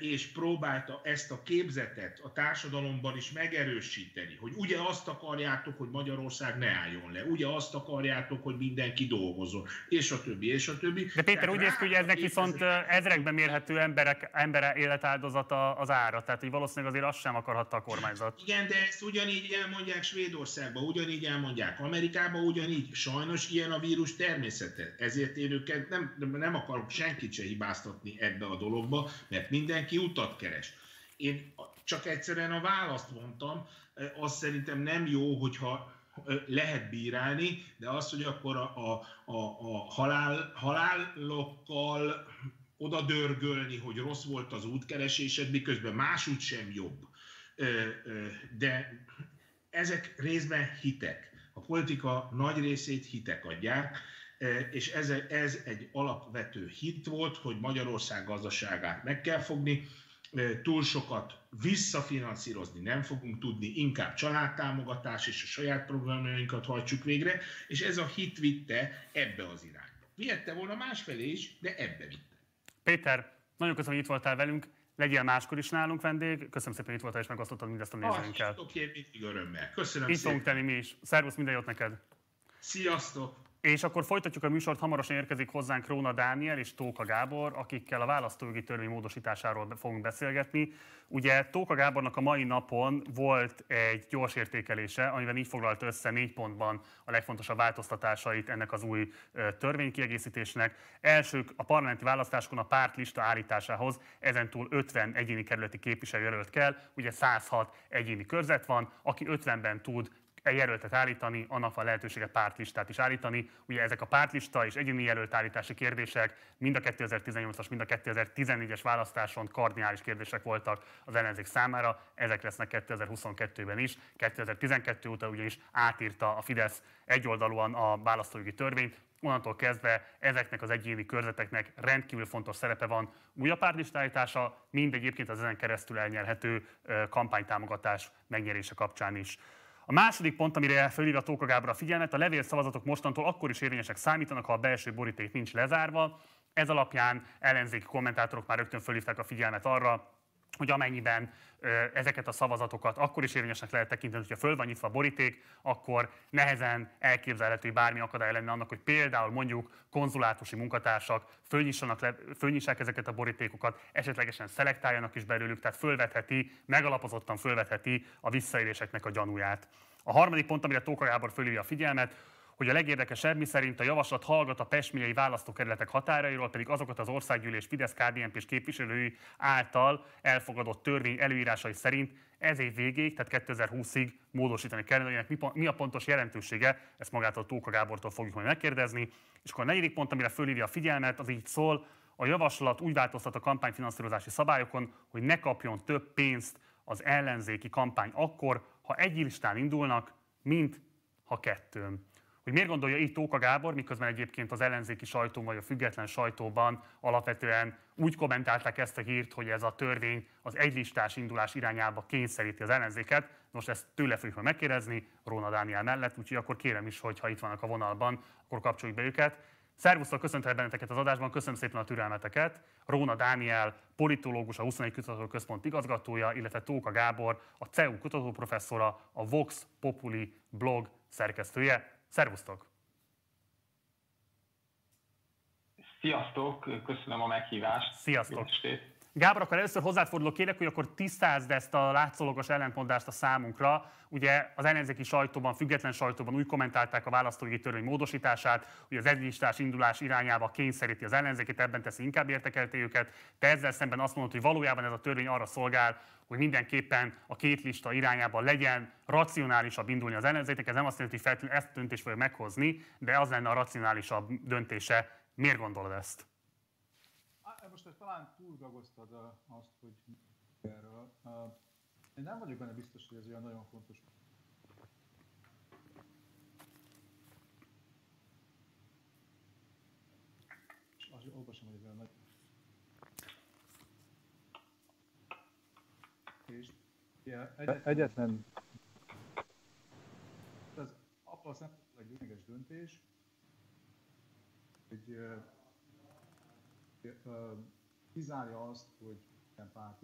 és próbálta ezt a képzetet a társadalomban is megerősíteni, hogy ugye azt akarjátok, hogy Magyarország ne álljon le, ugye azt akarjátok, hogy mindenki dolgozzon, és a többi, és a többi. De Péter, úgy néz ki, hogy eznek viszont ezrekben mérhető emberek, embere életáldozata az ára, tehát hogy valószínűleg azért azt sem akarhatta a kormányzat. Igen, de ezt ugyanígy elmondják Svédországban, ugyanígy elmondják Amerikában, ugyanígy. Sajnos ilyen a vírus természete. Ezért én őket nem, nem akarok senkit se hibáztatni ebbe a dologba, mert mindenki utat keres. Én csak egyszerűen a választ mondtam, azt szerintem nem jó, hogyha lehet bírálni, de az, hogy akkor a, a, a, a halál, halálokkal oda dörgölni, hogy rossz volt az útkeresésed, miközben másút sem jobb. De ezek részben hitek. A politika nagy részét hitek adják, és ez, ez egy alapvető hit volt, hogy Magyarország gazdaságát meg kell fogni, túl sokat visszafinanszírozni nem fogunk tudni, inkább családtámogatás és a saját programjainkat hajtsuk végre, és ez a hit vitte ebbe az irányba. Vihette volna másfelé is, de ebbe vitte. Péter, nagyon köszönöm, hogy itt voltál velünk. Legyél máskor is nálunk vendég. Köszönöm szépen, hogy itt voltál és megosztottad mindezt a nézőinkkel. Ah, oké, mindig örömmel. Köszönöm Itt fogunk tenni mi is. Szervusz, minden jót neked. Sziasztok! És akkor folytatjuk a műsort, hamarosan érkezik hozzánk Róna Dániel és Tóka Gábor, akikkel a választójogi törvény módosításáról fogunk beszélgetni. Ugye Tóka Gábornak a mai napon volt egy gyors értékelése, amiben így foglalt össze négy pontban a legfontosabb változtatásait ennek az új törvénykiegészítésnek. Elsők a parlamenti választáskon a párt lista állításához ezentúl 50 egyéni kerületi képviselőjelölt kell, ugye 106 egyéni körzet van, aki 50-ben tud jelöltet állítani, annak van lehetősége pártlistát is állítani. Ugye ezek a pártlista és egyéni jelölt állítási kérdések mind a 2018-as, mind a 2014-es választáson kardinális kérdések voltak az ellenzék számára, ezek lesznek 2022-ben is. 2012 óta ugyanis átírta a Fidesz egyoldalúan a választójogi törvényt, onnantól kezdve ezeknek az egyéni körzeteknek rendkívül fontos szerepe van új a pártlistállítása, mind egyébként az ezen keresztül elnyerhető kampánytámogatás megnyerése kapcsán is. A második pont, amire fölhívja Tóka Gábor a figyelmet, a levélszavazatok mostantól akkor is érvényesek számítanak, ha a belső boríték nincs lezárva. Ez alapján ellenzéki kommentátorok már rögtön fölhívták a figyelmet arra, hogy amennyiben ezeket a szavazatokat akkor is érvényesnek lehet tekinteni, hogyha föl van nyitva a boríték, akkor nehezen elképzelhető, hogy bármi akadály lenne annak, hogy például mondjuk konzulátusi munkatársak fölnyissanak le, fölnyissák ezeket a borítékokat, esetlegesen szelektáljanak is belőlük, tehát fölvetheti, megalapozottan fölvetheti a visszaéléseknek a gyanúját. A harmadik pont, amire Tóka Gábor fölhívja a figyelmet, hogy a legérdekesebb, miszerint a javaslat hallgat a Pestmegyei választókerületek határairól, pedig azokat az országgyűlés Fidesz KDNP és képviselői által elfogadott törvény előírásai szerint ez év végéig, tehát 2020-ig módosítani kellene, hogy mi a pontos jelentősége, ezt magától Tóka Gábortól fogjuk majd megkérdezni. És akkor a negyedik pont, amire fölhívja a figyelmet, az így szól, a javaslat úgy változtat a kampányfinanszírozási szabályokon, hogy ne kapjon több pénzt az ellenzéki kampány akkor, ha egy listán indulnak, mint ha kettőn hogy miért gondolja így Tóka Gábor, miközben egyébként az ellenzéki sajtó vagy a független sajtóban alapvetően úgy kommentálták ezt a hírt, hogy ez a törvény az egylistás indulás irányába kényszeríti az ellenzéket. Most ezt tőle fogjuk megkérdezni, Róna Dániel mellett, úgyhogy akkor kérem is, hogy ha itt vannak a vonalban, akkor kapcsoljuk be őket. Szervusztok, köszöntelek benneteket az adásban, köszönöm szépen a türelmeteket. Róna Dániel, politológus, a 21 Kutatóközpont igazgatója, illetve Tóka Gábor, a CEU kutatóprofesszora, a Vox Populi blog szerkesztője. Szervusztok! Sziasztok, köszönöm a meghívást. Sziasztok! Gábor, akkor először hozzáfordulok, kérek, hogy akkor tisztázd ezt a látszólagos ellentmondást a számunkra. Ugye az ellenzéki sajtóban, független sajtóban úgy kommentálták a választói törvény módosítását, hogy az egylistás indulás irányába kényszeríti az ellenzékét, ebben teszi inkább értekelté őket. Te ezzel szemben azt mondod, hogy valójában ez a törvény arra szolgál, hogy mindenképpen a két lista irányában legyen racionálisabb indulni az ellenzéknek. Ez nem azt jelenti, hogy ezt a döntést fogja meghozni, de az lenne a racionálisabb döntése. Miért gondolod ezt? Talán túlragoztad azt, hogy erről. Én nem vagyok benne biztos, hogy ez olyan nagyon fontos. És azt olvasom, hogy ez olyan nagy... És egyetlen ez abban a szempontból egy lényeges döntés, hogy kizárja azt, hogy nem párt.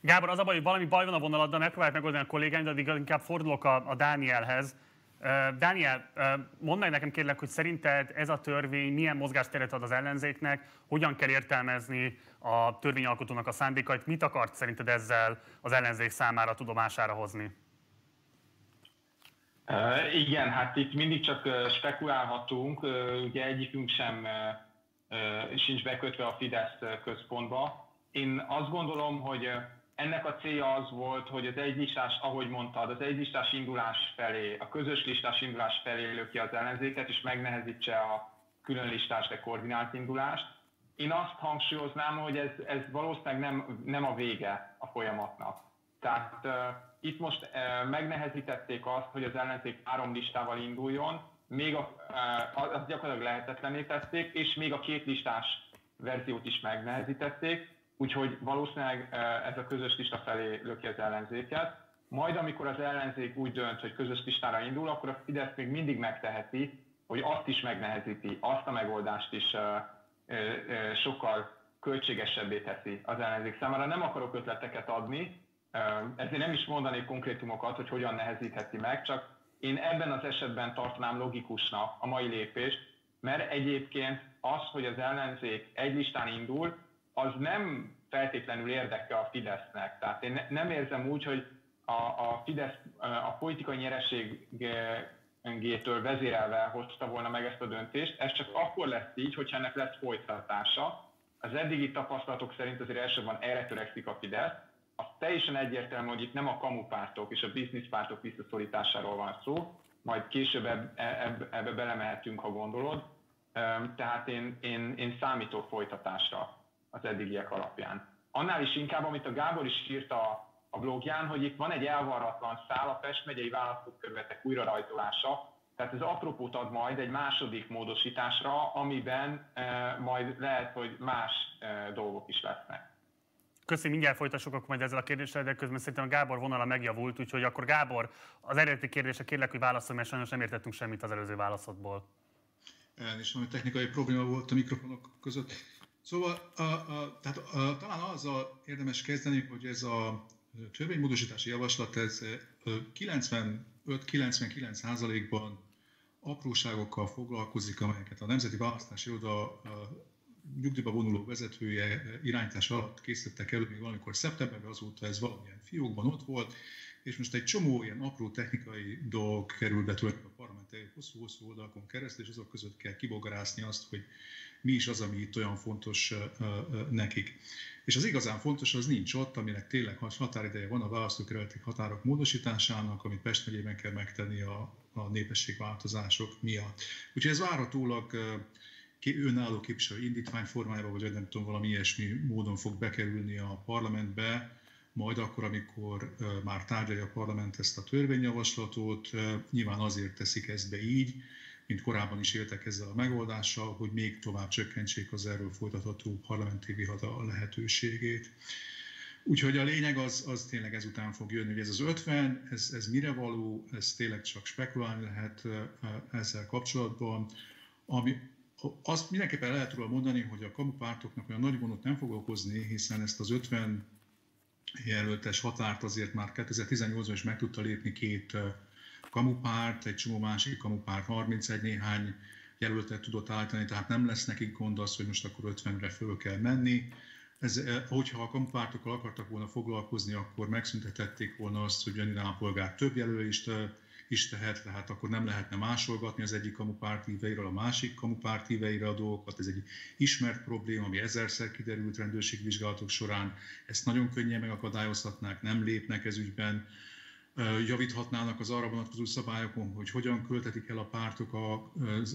Gábor, az a baj, hogy valami baj van a vonaladdal, megpróbálják megoldani a kollégány, de addig inkább fordulok a, a Dánielhez. Uh, Dániel, uh, mondd meg nekem kérlek, hogy szerinted ez a törvény milyen mozgásteret ad az ellenzéknek, hogyan kell értelmezni a törvényalkotónak a szándékait, mit akart szerinted ezzel az ellenzék számára tudomására hozni? Uh, igen, hát itt mindig csak spekulálhatunk, uh, ugye egyikünk sem uh, sincs bekötve a Fidesz központba. Én azt gondolom, hogy ennek a célja az volt, hogy az egylistás, ahogy mondtad, az egylistás indulás felé, a közös listás indulás felé löki az ellenzéket, és megnehezítse a külön listás, de koordinált indulást. Én azt hangsúlyoznám, hogy ez, ez valószínűleg nem, nem a vége a folyamatnak. Tehát uh, itt most uh, megnehezítették azt, hogy az ellenzék három listával induljon, még a, azt gyakorlatilag lehetetlené tették, és még a két listás verziót is megnehezítették, úgyhogy valószínűleg ez a közös lista felé löki az ellenzéket. Majd amikor az ellenzék úgy dönt, hogy közös listára indul, akkor a Fidesz még mindig megteheti, hogy azt is megnehezíti, azt a megoldást is sokkal költségesebbé teszi az ellenzék számára. Nem akarok ötleteket adni, ezért nem is mondanék konkrétumokat, hogy hogyan nehezítheti meg, csak én ebben az esetben tartanám logikusnak a mai lépést, mert egyébként az, hogy az ellenzék egy listán indul, az nem feltétlenül érdeke a Fidesznek. Tehát én nem érzem úgy, hogy a, a Fidesz a politikai nyereségétől vezérelve hozta volna meg ezt a döntést. Ez csak akkor lesz így, hogyha ennek lesz folytatása. Az eddigi tapasztalatok szerint azért elsősorban erre törekszik a Fidesz, az teljesen egyértelmű, hogy itt nem a kamupártok és a bizniszpártok visszaszorításáról van szó, majd később ebbe, ebbe, ebbe belemehetünk, ha gondolod. Tehát én, én, én számítok folytatásra az eddigiek alapján. Annál is inkább, amit a Gábor is írt a, a blogján, hogy itt van egy elvarratlan szál, a Pest megyei választókörvetek újrarajzolása, tehát ez apropót ad majd egy második módosításra, amiben e, majd lehet, hogy más e, dolgok is lesznek. Köszönöm, mindjárt folytassuk akkor majd ezzel a kérdéssel, de közben szerintem a Gábor vonala megjavult, úgyhogy akkor Gábor, az eredeti kérdésre kérlek, hogy válaszolj, mert sajnos nem értettünk semmit az előző válaszodból. Elnézést, hogy technikai probléma volt a mikrofonok között. Szóval a, a, tehát a, talán azzal érdemes kezdeni, hogy ez a törvénymódosítási javaslat, ez 95-99%-ban apróságokkal foglalkozik, amelyeket a Nemzeti Választási Oda nyugdíjba vonuló vezetője irányítás alatt készítettek elő még valamikor szeptemberben, azóta ez valamilyen fiókban ott volt, és most egy csomó ilyen apró technikai dolog kerül be tulajdonképpen a parlament hosszú-hosszú oldalakon keresztül, és azok között kell kibogarászni azt, hogy mi is az, ami itt olyan fontos nekik. És az igazán fontos, az nincs ott, aminek tényleg határideje van a választókerületi határok módosításának, amit Pest megyében kell megtenni a, a népességváltozások miatt. Úgyhogy ez várhatólag önálló képviselő indítvány formájában, vagy nem tudom, valami ilyesmi módon fog bekerülni a parlamentbe, majd akkor, amikor már tárgyalja a parlament ezt a törvényjavaslatot, nyilván azért teszik ezt be így, mint korábban is éltek ezzel a megoldással, hogy még tovább csökkentsék az erről folytatható parlamenti vihata lehetőségét. Úgyhogy a lényeg az, az tényleg ezután fog jönni, hogy ez az 50, ez, ez mire való, ez tényleg csak spekulálni lehet ezzel kapcsolatban. Ami, azt mindenképpen lehet róla mondani, hogy a kamupártoknak olyan nagy gondot nem fog okozni, hiszen ezt az 50 jelöltes határt azért már 2018-ban is meg tudta lépni két kamupárt, egy csomó másik kamupárt, 31 néhány jelöltet tudott állítani, tehát nem lesz nekik gond az, hogy most akkor 50-re föl kell menni. Ez, hogyha a kampártokkal akartak volna foglalkozni, akkor megszüntetették volna azt, hogy Janina állampolgár több jelölést is tehet, tehát akkor nem lehetne másolgatni az egyik kamupárt híveiről a másik kamupárt híveire a dolgokat. Ez egy ismert probléma, ami ezerszer kiderült rendőrségvizsgálatok során. Ezt nagyon könnyen megakadályozhatnák, nem lépnek ez ügyben javíthatnának az arra vonatkozó szabályokon, hogy hogyan költetik el a pártok a,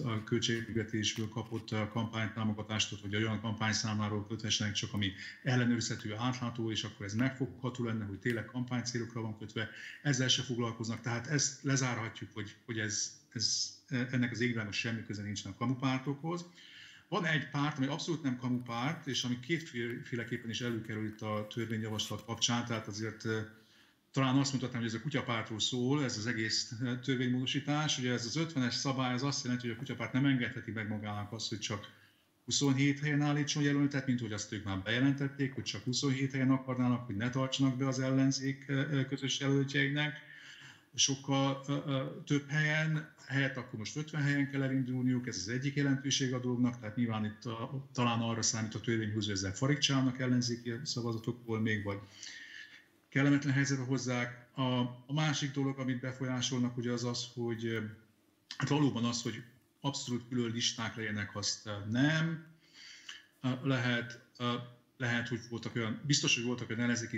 a költségvetésből kapott kampánytámogatást, hogy olyan kampányszámláról köthessenek csak, ami ellenőrizhető, átlátható, és akkor ez megfogható lenne, hogy tényleg kampánycélokra van kötve. Ezzel se foglalkoznak, tehát ezt lezárhatjuk, hogy, hogy ez, ez, ennek az égvilágos semmi köze nincsen a kamupártokhoz. Van egy párt, ami abszolút nem kamupárt, és ami kétféleképpen is előkerül a törvényjavaslat kapcsán, tehát azért talán azt mutatnám, hogy ez a kutyapártról szól, ez az egész törvénymódosítás. Ugye ez az 50-es szabály az azt jelenti, hogy a kutyapárt nem engedheti meg magának azt, hogy csak 27 helyen állítson jelöltet, mint hogy azt ők már bejelentették, hogy csak 27 helyen akarnának, hogy ne tartsanak be az ellenzék közös jelöltjeinek. Sokkal több helyen, helyett akkor most 50 helyen kell elindulniuk, ez az egyik jelentőség a dolognak, tehát nyilván itt a, talán arra számít a törvényhúzó, hogy ezzel farigcsálnak ellenzéki szavazatokból még, vagy kellemetlen helyzetbe hozzák. A, a másik dolog, amit befolyásolnak, ugye az az, hogy hát valóban az, hogy abszolút külön listák legyenek, azt nem. Lehet, lehet, hogy voltak olyan, biztos, hogy voltak olyan ellenzéki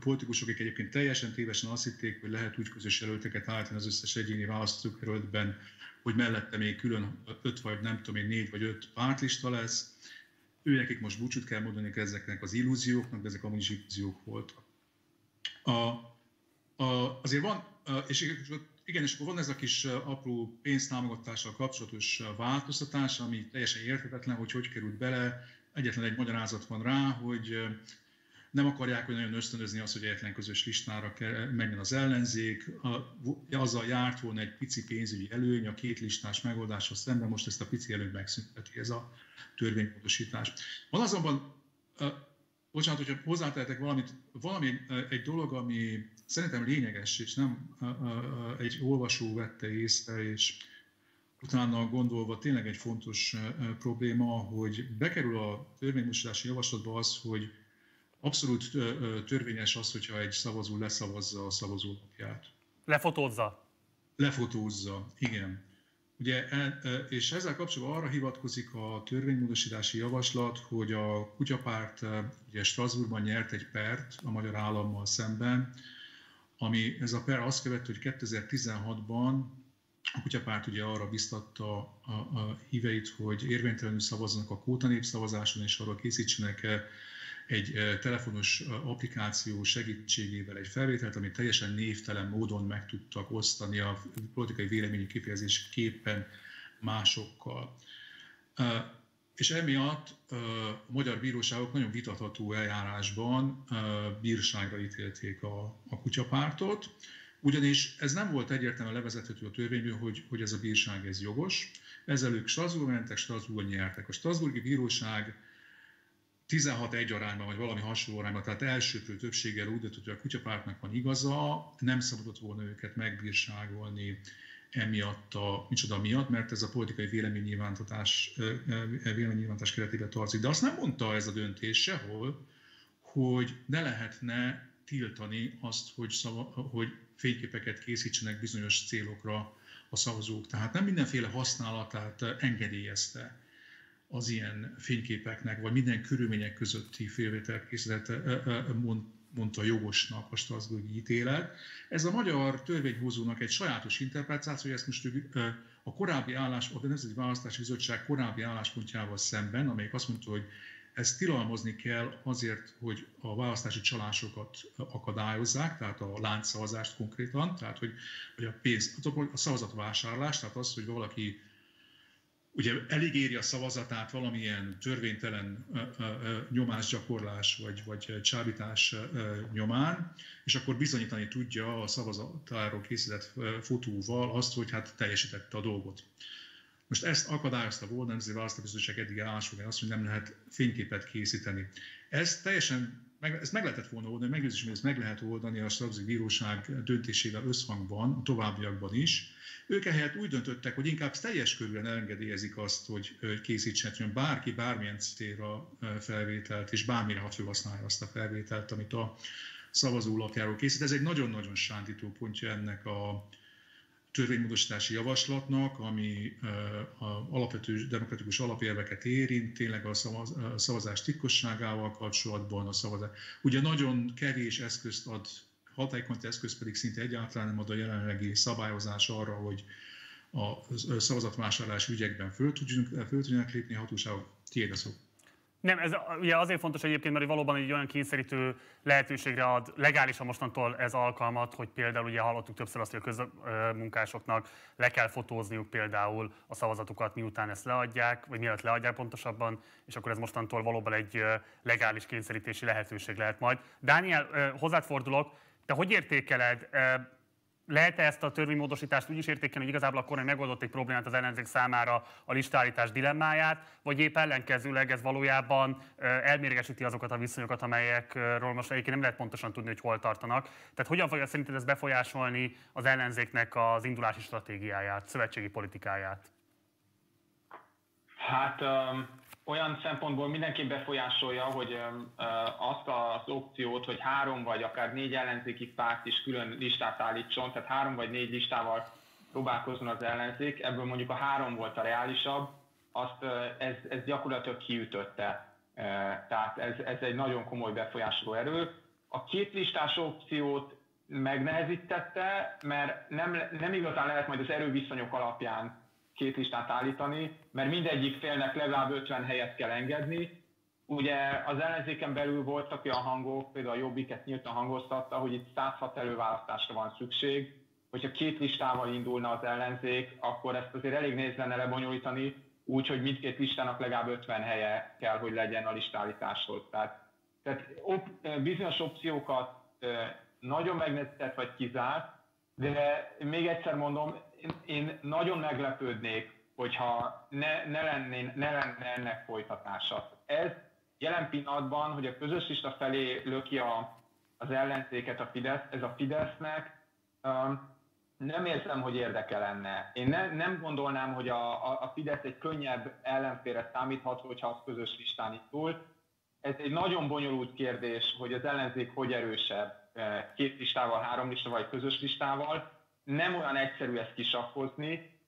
politikusok, akik egyébként teljesen tévesen azt hitték, hogy lehet úgy közös jelölteket állítani az összes egyéni választókerületben, hogy mellette még külön öt vagy nem tudom én, négy vagy öt pártlista lesz. Ő nekik most búcsút kell mondani ezeknek az illúzióknak, de ezek amúgy is illúziók voltak. A, a, azért van, és igen, és akkor van ez a kis apró pénztámogatással kapcsolatos változtatás, ami teljesen érthetetlen, hogy hogy került bele. Egyetlen egy magyarázat van rá, hogy nem akarják hogy nagyon ösztönözni azt, hogy egyetlen közös listára menjen az ellenzék. Azzal járt volna egy pici pénzügyi előny a két listás megoldáshoz szemben, most ezt a pici előnyt megszünteti ez a törvénymódosítás. Van azonban bocsánat, hogyha hozzátehetek valamit, valami egy dolog, ami szerintem lényeges, és nem egy olvasó vette észre, és utána gondolva tényleg egy fontos probléma, hogy bekerül a törvénymosítási javaslatba az, hogy abszolút törvényes az, hogyha egy szavazó leszavazza a szavazólapját. Lefotózza? Lefotózza, igen. Ugye, e, e, és ezzel kapcsolatban arra hivatkozik a törvénymódosítási javaslat, hogy a kutyapárt e, ugye Strasbourgban nyert egy pert a magyar állammal szemben, ami ez a per azt követő, hogy 2016-ban a kutyapárt ugye arra biztatta a, a híveit, hogy érvénytelenül szavazzanak a kóta népszavazáson, és arra készítsenek egy telefonos applikáció segítségével egy felvételt, amit teljesen névtelen módon meg tudtak osztani a politikai véleményi kifejezés képen másokkal. És emiatt a magyar bíróságok nagyon vitatható eljárásban bírságra ítélték a, a kutyapártot, ugyanis ez nem volt egyértelműen levezethető a törvényből, hogy, hogy ez a bírság ez jogos. Ezzel ők Strasbourg mentek, Strasbourg nyertek. A Strasbourgi Bíróság 16-1 arányban, vagy valami hasonló arányban, tehát elsőprő többséggel úgy döntött, hogy a kutyapártnak van igaza, nem szabadott volna őket megbírságolni emiatt a, micsoda miatt, mert ez a politikai véleménynyilvántatás, véleménynyilvántatás keretében tartozik. De azt nem mondta ez a döntés sehol, hogy ne lehetne tiltani azt, hogy, szava, hogy fényképeket készítsenek bizonyos célokra a szavazók. Tehát nem mindenféle használatát engedélyezte az ilyen fényképeknek, vagy minden körülmények közötti félvételkészletet mondta jogosnak a Strasbourgi ítélet. Ez a magyar törvényhozónak egy sajátos interpretáció, ezt most a korábbi állás, a Nemzeti Választási Bizottság korábbi álláspontjával szemben, amelyik azt mondta, hogy ezt tilalmazni kell azért, hogy a választási csalásokat akadályozzák, tehát a láncszavazást konkrétan, tehát hogy, hogy a pénz, a szavazatvásárlás, tehát az, hogy valaki ugye elég éri a szavazatát valamilyen törvénytelen nyomásgyakorlás vagy, vagy csábítás nyomán, és akkor bizonyítani tudja a szavazatáról készített fotóval azt, hogy hát teljesítette a dolgot. Most ezt akadályozta volna, Nemzeti Választóbizottság eddig állásfoglalja azt, hogy nem lehet fényképet készíteni. Ez teljesen meg, ezt meg lehetett volna oldani, meggyőződésem, hogy ezt meg lehet oldani a Strasbourg Bíróság döntésével összhangban, a továbbiakban is. Ők ehelyett úgy döntöttek, hogy inkább teljes körülön engedélyezik azt, hogy készítsen bárki bármilyen célra felvételt, és bármire ha felhasználja azt a felvételt, amit a szavazólapjáról készít. Ez egy nagyon-nagyon sántító pontja ennek a, törvénymódosítási javaslatnak, ami a alapvető demokratikus alapérveket érint, tényleg a szavazás titkosságával kapcsolatban a szavazás. Ugye nagyon kevés eszközt ad, hatékony eszköz pedig szinte egyáltalán nem ad a jelenlegi szabályozás arra, hogy a szavazatvásárlás ügyekben föl tudjanak, föl tudjanak lépni a hatóságok. Tiéd a szó. Nem, ez ugye azért fontos egyébként, mert valóban egy olyan kényszerítő lehetőségre ad legálisan mostantól ez alkalmat, hogy például ugye hallottuk többször azt, hogy a közmunkásoknak le kell fotózniuk például a szavazatukat, miután ezt leadják, vagy mielőtt leadják pontosabban, és akkor ez mostantól valóban egy legális kényszerítési lehetőség lehet majd. Dániel, hozzád fordulok, te hogy értékeled lehet-e ezt a törvénymódosítást úgy is értékelni, hogy igazából a kormány megoldott egy problémát az ellenzék számára a listállítás dilemmáját, vagy épp ellenkezőleg ez valójában elmérgesíti azokat a viszonyokat, amelyekről most egyébként nem lehet pontosan tudni, hogy hol tartanak. Tehát hogyan fogja szerinted ez befolyásolni az ellenzéknek az indulási stratégiáját, szövetségi politikáját? Hát um, olyan szempontból mindenki befolyásolja, hogy azt az opciót, hogy három vagy akár négy ellenzéki párt is külön listát állítson, tehát három vagy négy listával próbálkozzon az ellenzék, ebből mondjuk a három volt a reálisabb, azt ez, ez gyakorlatilag kiütötte. Tehát ez, ez egy nagyon komoly befolyásoló erő. A két listás opciót megnehezítette, mert nem, nem igazán lehet majd az erőviszonyok alapján két listát állítani, mert mindegyik félnek legalább 50 helyet kell engedni. Ugye az ellenzéken belül voltak olyan hangok, például a Jobbiket nyíltan hangoztatta, hogy itt 106 előválasztásra van szükség, hogyha két listával indulna az ellenzék, akkor ezt azért elég nehéz lenne lebonyolítani, úgy, mindkét listának legalább 50 helye kell, hogy legyen a listállításhoz. Tehát, tehát op, bizonyos opciókat nagyon megnehezített vagy kizárt, de még egyszer mondom, én nagyon meglepődnék, hogyha ne, ne, lennén, ne lenne ennek folytatása. Ez jelen pillanatban, hogy a közös lista felé löki a, az ellenzéket a Fidesz, ez a Fidesznek um, nem érzem, hogy érdeke lenne. Én ne, nem gondolnám, hogy a, a, a Fidesz egy könnyebb ellenfélre számíthat, hogyha az közös listán indul. Ez egy nagyon bonyolult kérdés, hogy az ellenzék hogy erősebb, eh, két listával, három listával, vagy közös listával nem olyan egyszerű ezt kisakkozni.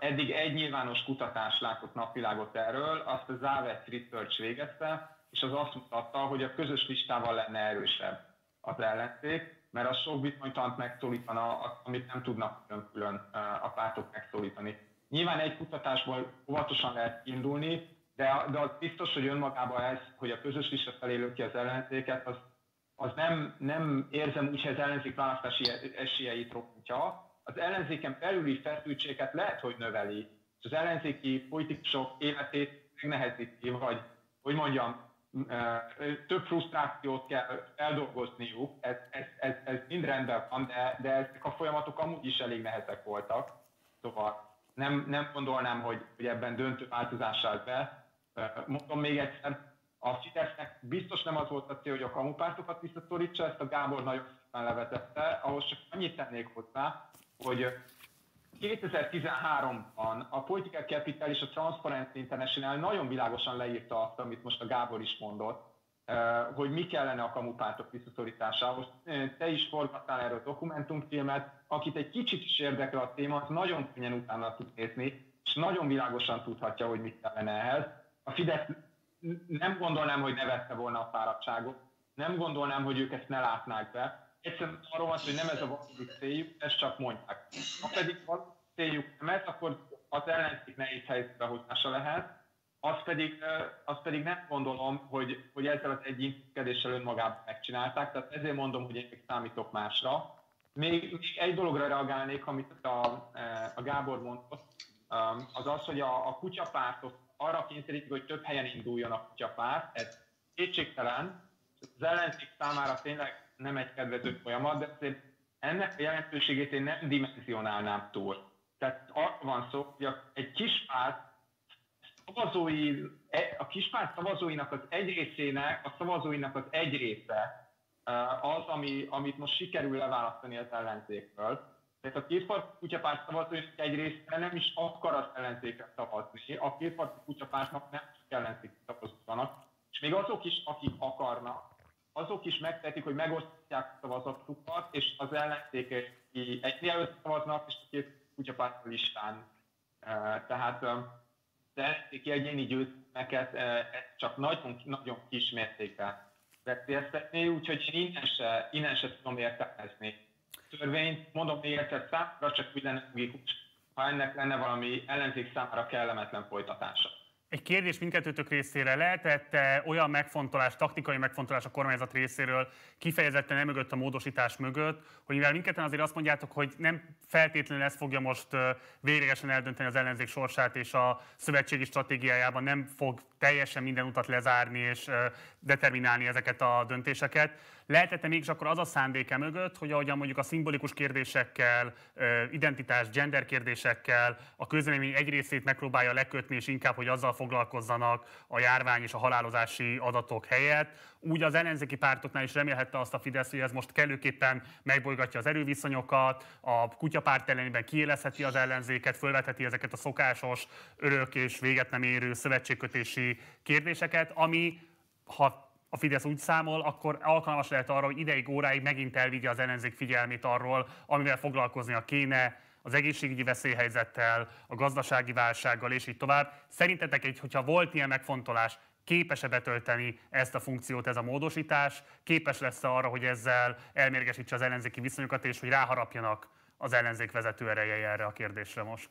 Eddig egy nyilvános kutatás látott napvilágot erről, azt a Zavets Research végezte, és az azt mutatta, hogy a közös listával lenne erősebb az ellenzék, mert az sok bizonytalant megszólítana, amit nem tudnak külön-külön a pártok megszólítani. Nyilván egy kutatásból óvatosan lehet indulni, de, de az biztos, hogy önmagában ez, hogy a közös lista felé ki az ellenzéket, az az nem, nem érzem úgy, hogy az ellenzék választási esélyeit rontja. Az ellenzéken belüli feszültséget lehet, hogy növeli, és az ellenzéki politikusok életét megnehezíti, vagy, hogy mondjam, több frusztrációt kell eldolgozniuk, ez, ez, ez, ez mind rendben van, de, de ezek a folyamatok amúgy is elég nehezek voltak. Szóval nem, nem gondolnám, hogy, hogy ebben döntő változás állt be. Mondom még egyszer, a Fidesznek biztos nem az volt a cél, hogy a kamupártokat visszaszorítsa, ezt a Gábor nagyon szépen levetette, ahhoz csak annyit tennék hozzá, hogy 2013-ban a Political Capital és a Transparency International nagyon világosan leírta azt, amit most a Gábor is mondott, eh, hogy mi kellene a kamupártok visszaszorításához. Te is forgattál erről a dokumentumfilmet, akit egy kicsit is érdekel a téma, az nagyon könnyen utána tud nézni, és nagyon világosan tudhatja, hogy mit kellene ehhez. A Fidesz nem gondolnám, hogy ne vette volna a fáradtságot, nem gondolnám, hogy ők ezt ne látnák be. Egyszerűen arról van hogy nem ez a valódi céljuk, ezt csak mondják. Ha pedig a céljuk nem ez, akkor az ellenzék nehéz helyzetbe hozása lehet, azt pedig, azt pedig nem gondolom, hogy, hogy ezzel az egy intézkedéssel önmagában megcsinálták, tehát ezért mondom, hogy én számítok másra. Még, még egy dologra reagálnék, amit a, a Gábor mondott, az az, hogy a, a kutyapártot arra kényszerítik, hogy több helyen induljon a kutyapárt. Ez kétségtelen, az ellenzék számára tényleg nem egy kedvező folyamat, de azért ennek a jelentőségét én nem dimenzionálnám túl. Tehát arra van szó, hogy egy kis párt szavazói, e, a kispárt szavazóinak az egy részének, a szavazóinak az egy része az, ami, amit most sikerül leválasztani az ellenzékről. Tehát a kétfarkú kutyapárt szavazóinak egy része nem is akar az ellenzékre szavazni, a kétfarkú kutyapártnak nem csak ellenzék szavazónak, és még azok is, akik akarnak, azok is megtehetik, hogy megosztják a szavazatukat, és az ellenzékek egy mielőtt szavaznak, és a két kutyapárt listán. Tehát de ki egyéni győzmeket csak nagyon, nagyon kis mértékben veszélyeztetni, úgyhogy én innen se, innen se tudom értelmezni. Törvényt, mondom egyszer, számra csak lenne logikus, ha ennek lenne valami ellenzék számára kellemetlen folytatása. Egy kérdés mindkettőtök részére. Lehetett -e olyan megfontolás, taktikai megfontolás a kormányzat részéről, kifejezetten nem mögött a módosítás mögött, hogy mivel mindketten azért azt mondjátok, hogy nem feltétlenül ez fogja most véglegesen eldönteni az ellenzék sorsát, és a szövetségi stratégiájában nem fog teljesen minden utat lezárni és determinálni ezeket a döntéseket. Lehetette mégis akkor az a szándéke mögött, hogy ahogyan mondjuk a szimbolikus kérdésekkel, identitás, gender kérdésekkel a közvélemény egy részét megpróbálja lekötni, és inkább, hogy azzal foglalkozzanak a járvány és a halálozási adatok helyett, úgy az ellenzéki pártoknál is remélhette azt a Fidesz, hogy ez most kellőképpen megbolygatja az erőviszonyokat, a kutyapárt ellenében kiélezheti az ellenzéket, fölvetheti ezeket a szokásos, örök és véget nem érő szövetségkötési kérdéseket, ami ha a Fidesz úgy számol, akkor alkalmas lehet arra, hogy ideig, óráig megint elvigye az ellenzék figyelmét arról, amivel foglalkoznia kéne, az egészségügyi veszélyhelyzettel, a gazdasági válsággal, és így tovább. Szerintetek, egy, hogyha volt ilyen megfontolás, képes-e betölteni ezt a funkciót, ez a módosítás, képes lesz arra, hogy ezzel elmérgesítse az ellenzéki viszonyokat, és hogy ráharapjanak az ellenzék vezető erejei erre a kérdésre most?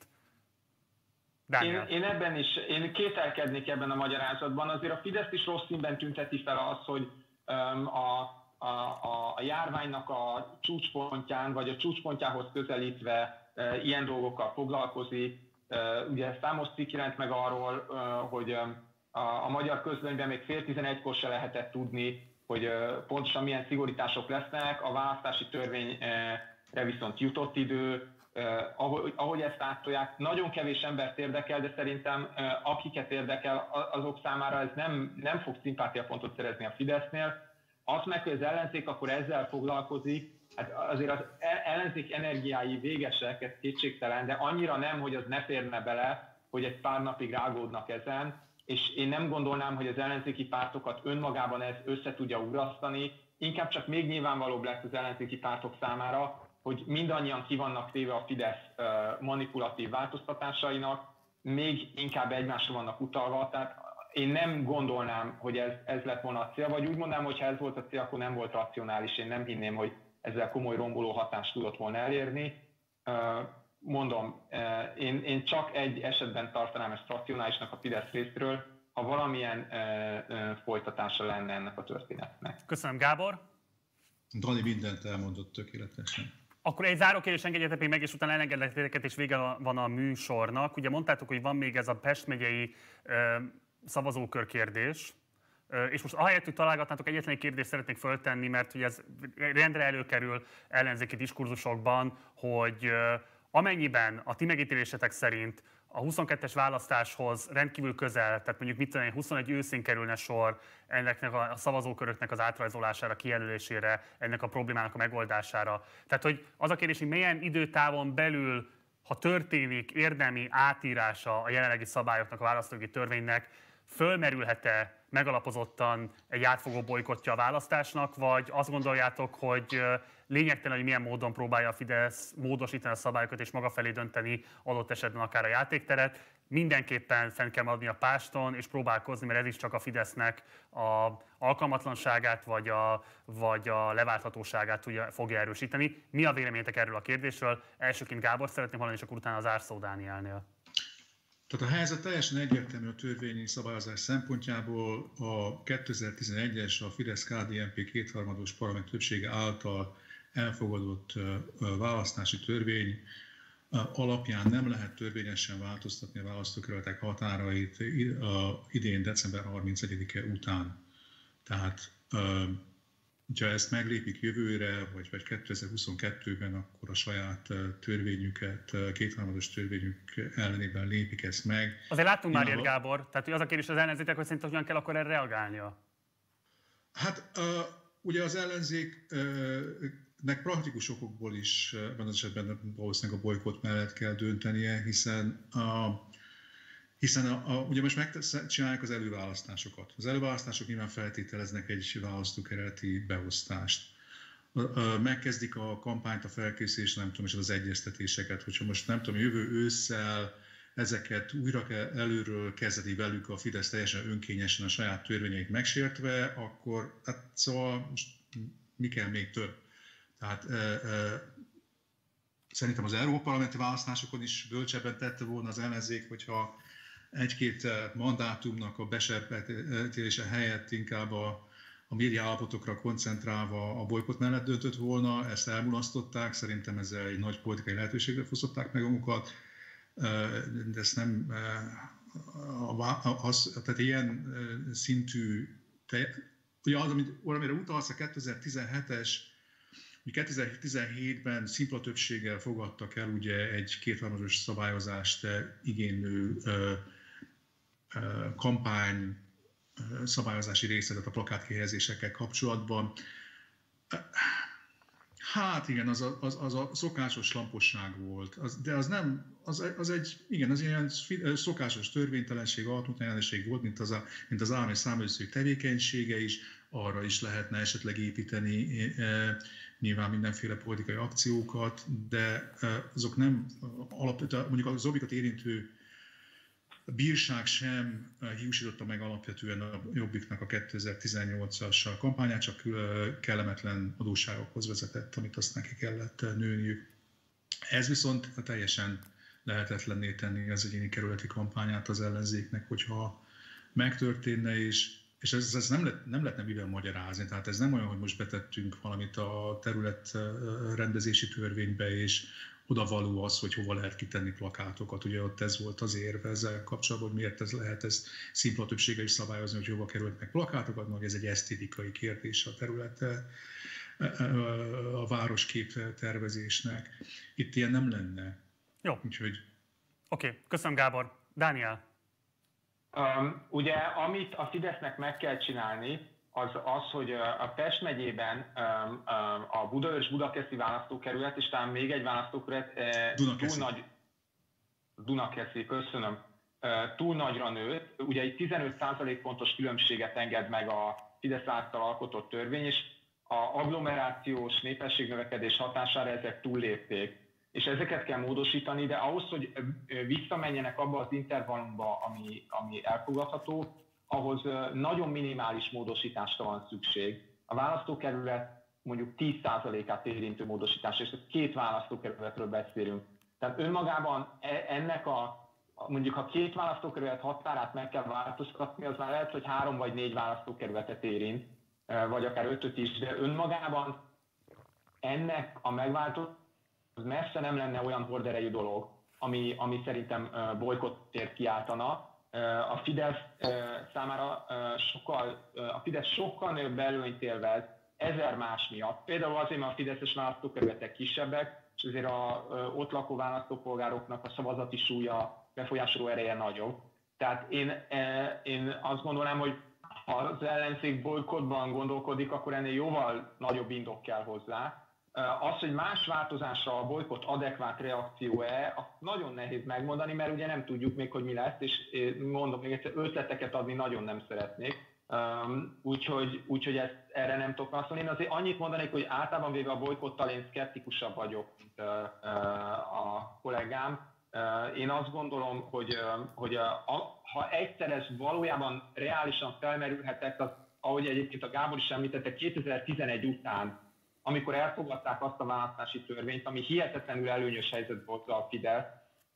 Én, én ebben is, én kételkednék ebben a magyarázatban. Azért a Fidesz is rossz színben tünteti fel azt, hogy um, a, a, a, a járványnak a csúcspontján, vagy a csúcspontjához közelítve uh, ilyen dolgokkal foglalkozik. Uh, ugye számos cikk jelent meg arról, uh, hogy a, a magyar közlönyben még fél tizenegykor se lehetett tudni, hogy uh, pontosan milyen szigorítások lesznek. A választási törvényre viszont jutott idő, ahogy, ahogy ezt átolják, nagyon kevés embert érdekel, de szerintem akiket érdekel, azok számára ez nem, nem fog szimpátiapontot szerezni a Fidesznél. Azt meg, hogy az ellenzék akkor ezzel foglalkozik, hát azért az e-, ellenzék energiái végesek, ez kétségtelen, de annyira nem, hogy az ne férne bele, hogy egy pár napig rágódnak ezen, és én nem gondolnám, hogy az ellenzéki pártokat önmagában ez össze tudja urasztani, inkább csak még nyilvánvalóbb lesz az ellenzéki pártok számára, hogy mindannyian ki vannak téve a Fidesz manipulatív változtatásainak, még inkább egymásra vannak utalva, tehát én nem gondolnám, hogy ez, ez lett volna a cél, vagy úgy mondanám, hogy ha ez volt a cél, akkor nem volt racionális, én nem hinném, hogy ezzel komoly romboló hatást tudott volna elérni. Mondom, én, én csak egy esetben tartanám ezt racionálisnak a Fidesz részről, ha valamilyen folytatása lenne ennek a történetnek. Köszönöm, Gábor. Dani mindent elmondott tökéletesen. Akkor egy záró kérdés engedjetek még meg, és utána elengedlek titeket, és vége van a műsornak. Ugye mondtátok, hogy van még ez a Pest megyei ö, szavazókör kérdés, és most ahelyett, hogy találgatnátok, egyetlen egy kérdést szeretnék föltenni, mert hogy ez rendre előkerül ellenzéki diskurzusokban, hogy amennyiben a ti megítélésetek szerint a 22-es választáshoz rendkívül közel, tehát mondjuk mit tudom, 21 őszén kerülne sor ennek a szavazóköröknek az átrajzolására, kijelölésére, ennek a problémának a megoldására. Tehát, hogy az a kérdés, hogy milyen időtávon belül, ha történik érdemi átírása a jelenlegi szabályoknak, a választógi törvénynek, fölmerülhet-e megalapozottan egy átfogó bolykottja a választásnak, vagy azt gondoljátok, hogy lényegtelen, hogy milyen módon próbálja a Fidesz módosítani a szabályokat és maga felé dönteni adott esetben akár a játékteret. Mindenképpen fenn kell adni a páston és próbálkozni, mert ez is csak a Fidesznek a alkalmatlanságát vagy a, vagy a leválthatóságát tudja, fogja erősíteni. Mi a véleményetek erről a kérdésről? Elsőként Gábor szeretném hallani, és akkor utána az Árszó Dánielnél. Tehát a helyzet teljesen egyértelmű a törvényi szabályozás szempontjából. A 2011-es a Fidesz-KDNP kétharmados parlament többsége által elfogadott választási törvény alapján nem lehet törvényesen változtatni a választókerületek határait idén december 31-e után. Tehát hogyha ezt meglépik jövőre, vagy, vagy 2022-ben, akkor a saját törvényüket, kétharmados törvényük ellenében lépik ezt meg. Azért láttunk már ilyet, Gábor. Tehát hogy az a kérdés az ellenzékek, hogy szerintem hogyan kell akkor erre reagálnia? Hát uh, ugye az ellenzéknek praktikus okokból is ebben az esetben valószínűleg a bolykott mellett kell döntenie, hiszen a, hiszen a, a, ugye most megcsinálják az előválasztásokat. Az előválasztások nyilván feltételeznek egy választókerületi beosztást. Megkezdik a kampányt, a felkészülést, nem tudom, és az egyeztetéseket, hogyha most nem tudom, jövő ősszel ezeket újra előről kezdeni velük a Fidesz teljesen önkényesen a saját törvényeit megsértve, akkor hát szóval most mi kell még több? Tehát e, e, szerintem az Európa Parlamenti választásokon is bölcsebben tette volna az ellenzék, hogyha egy-két mandátumnak a besepítése helyett inkább a, a média állapotokra koncentrálva a bolykot mellett döntött volna, ezt elmulasztották, szerintem ezzel egy nagy politikai lehetőségre fosztották meg magukat. De ezt nem, az, tehát ilyen szintű, ugye az, amit valamire utalsz, a 2017-es, 2017-ben szimpla többséggel fogadtak el ugye egy kétharmados szabályozást igénylő kampány szabályozási részletet a plakátkihelyezésekkel kapcsolatban. Hát igen, az a, az, az a szokásos lamposság volt, az, de az nem, az, az egy, igen, az ilyen szokásos törvénytelenség, alapmutatásjelenség volt, mint az, a, mint az állami számőszők tevékenysége is, arra is lehetne esetleg építeni e, nyilván mindenféle politikai akciókat, de e, azok nem alapvetően, mondjuk az obikat érintő a bírság sem eh, hiúsította meg alapvetően a Jobbiknak a 2018-as kampányát, csak eh, kellemetlen adósságokhoz vezetett, amit azt neki kellett eh, nőniük. Ez viszont teljesen lehetetlenné tenni az egyéni kerületi kampányát az ellenzéknek, hogyha megtörténne, és, és ez, ez nem, lett, nem lehetne mivel magyarázni. Tehát ez nem olyan, hogy most betettünk valamit a terület rendezési törvénybe, és oda való az, hogy hova lehet kitenni plakátokat. Ugye ott ez volt az érve ezzel kapcsolatban, hogy miért ez lehet ez szimpla többsége is szabályozni, hogy hova kerülnek plakátokat, meg ez egy esztétikai kérdés a területe a városkép tervezésnek. Itt ilyen nem lenne. Jó. Úgyhogy... Oké, okay. köszönöm Gábor. Dániel. Um, ugye, amit a Fidesznek meg kell csinálni, az az, hogy a Pest megyében a Budaörs Budakeszi választókerület, és talán még egy választókerület túl nagy, Dunakeszi, köszönöm, túl nagyra nőtt. Ugye egy 15% pontos különbséget enged meg a Fidesz által alkotott törvény, és a agglomerációs népességnövekedés hatására ezek túllépték. És ezeket kell módosítani, de ahhoz, hogy visszamenjenek abba az intervallumba, ami, ami elfogadható, ahhoz nagyon minimális módosításra van szükség. A választókerület mondjuk 10%-át érintő módosítás, és két választókerületről beszélünk. Tehát önmagában e, ennek a, mondjuk ha két választókerület határát meg kell változtatni, az már lehet, hogy három vagy négy választókerületet érint, vagy akár ötöt is, de önmagában ennek a megváltozás messze nem lenne olyan horderejű dolog, ami, ami szerintem bolykottért kiáltana, a Fidesz számára sokkal, a Fidesz sokkal nagyobb előnyt élvez ezer más miatt. Például azért, mert a Fideszes választókerületek kisebbek, és azért a ott lakó választópolgároknak a szavazati súlya, befolyásoló ereje nagyobb. Tehát én, én azt gondolom, hogy ha az ellenzék bolykotban gondolkodik, akkor ennél jóval nagyobb indok kell hozzá. Az, hogy más változásra a bolykott adekvát reakció-e, nagyon nehéz megmondani, mert ugye nem tudjuk még, hogy mi lesz, és mondom még egyszer, ötleteket adni nagyon nem szeretnék. Úgyhogy, úgyhogy ezt, erre nem tudok válaszolni. Én azért annyit mondanék, hogy általában véve a bolykottal én szkeptikusabb vagyok, mint a kollégám. Én azt gondolom, hogy, uh, hogy uh, a, ha egyszer ez valójában reálisan felmerülhetett, az, ahogy egyébként a Gábor is említette, 2011 után amikor elfogadták azt a választási törvényt, ami hihetetlenül előnyös helyzet volt a Fidesz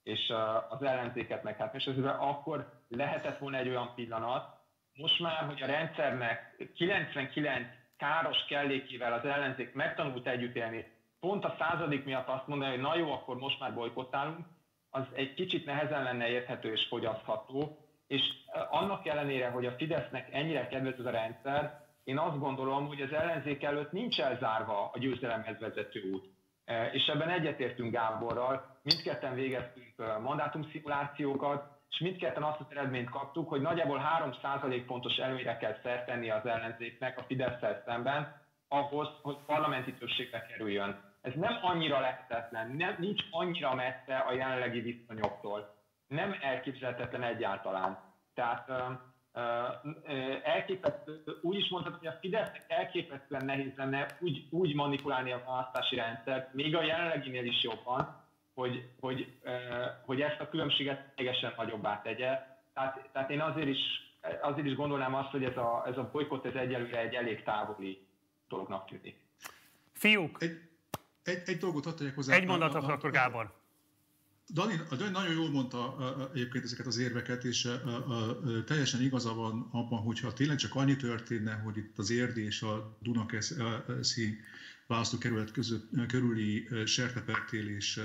és az ellenzéket meg. Hát és ezzel akkor lehetett volna egy olyan pillanat, most már, hogy a rendszernek 99 káros kellékével az ellenzék megtanult együtt élni, pont a századik miatt azt mondani, hogy na jó, akkor most már bolykottálunk, az egy kicsit nehezen lenne érthető és fogyasztható, és annak ellenére, hogy a Fidesznek ennyire kedvez ez a rendszer, én azt gondolom, hogy az ellenzék előtt nincs elzárva a győzelemhez vezető út. És ebben egyetértünk Gáborral, mindketten végeztünk mandátumszimulációkat, és mindketten azt az eredményt kaptuk, hogy nagyjából 3% pontos előnyre kell szert tenni az ellenzéknek a fidesz szemben, ahhoz, hogy parlamenti többségbe kerüljön. Ez nem annyira lehetetlen, nem, nincs annyira messze a jelenlegi viszonyoktól. Nem elképzelhetetlen egyáltalán. Tehát elképesztő, úgy is mondhatod, hogy a Fidesznek elképesztően nehéz lenne úgy, úgy manipulálni a választási rendszert, még a jelenleginél is jobban, hogy, hogy, hogy ezt a különbséget teljesen nagyobbá tegye. Tehát, tehát én azért is, azért is gondolnám azt, hogy ez a, ez a bolykott ez egyelőre egy elég távoli dolognak tűnik. Fiúk! Egy, egy, egy dolgot hadd hozzá. Egy mondatot akkor Gábor. Dani, Dani nagyon jól mondta egyébként ezeket az érveket, és teljesen igaza van abban, hogyha tényleg csak annyi történne, hogy itt az Érdi és a Dunakeszi választókerület között, körüli sertepertélés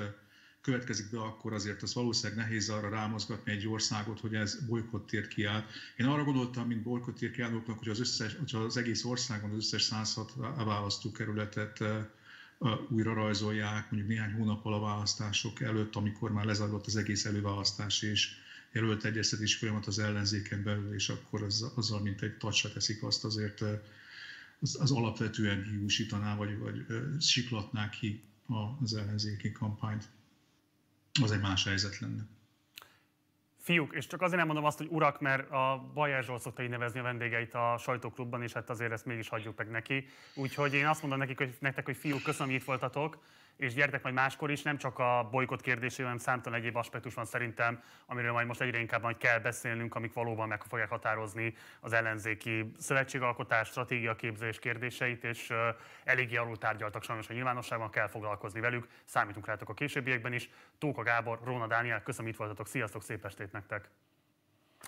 következik be, akkor azért az valószínűleg nehéz arra rámozgatni egy országot, hogy ez bolykottért kiáll. Én arra gondoltam, mint bolykottért kiállóknak, hogy az, összes, hogy az egész országon az összes 106 választókerületet újra rajzolják, mondjuk néhány hónappal a választások előtt, amikor már lezajlott az egész előválasztás, és jelölt egyeztetés folyamat az ellenzéken belül, és akkor az, azzal, mint egy tacsra teszik azt azért az, az alapvetően hiúsítaná, vagy, vagy siklatná ki az ellenzéki kampányt. Az egy más helyzet lenne. Fiúk, és csak azért nem mondom azt, hogy urak, mert a Bajer Zsolt szokta így nevezni a vendégeit a sajtóklubban, és hát azért ezt mégis hagyjuk meg neki. Úgyhogy én azt mondom nekik, hogy nektek, hogy fiúk, köszönöm, hogy itt voltatok és gyertek majd máskor is, nem csak a bolykot kérdésében, hanem számtalan egyéb aspektus van szerintem, amiről majd most egyre inkább majd kell beszélnünk, amik valóban meg fogják határozni az ellenzéki szövetségalkotás, stratégiaképzés kérdéseit, és eléggé alul tárgyaltak sajnos a nyilvánosságban, kell foglalkozni velük, számítunk rátok a későbbiekben is. Tóka Gábor, Róna Dániel, köszönöm, itt voltatok, sziasztok, szép estét nektek!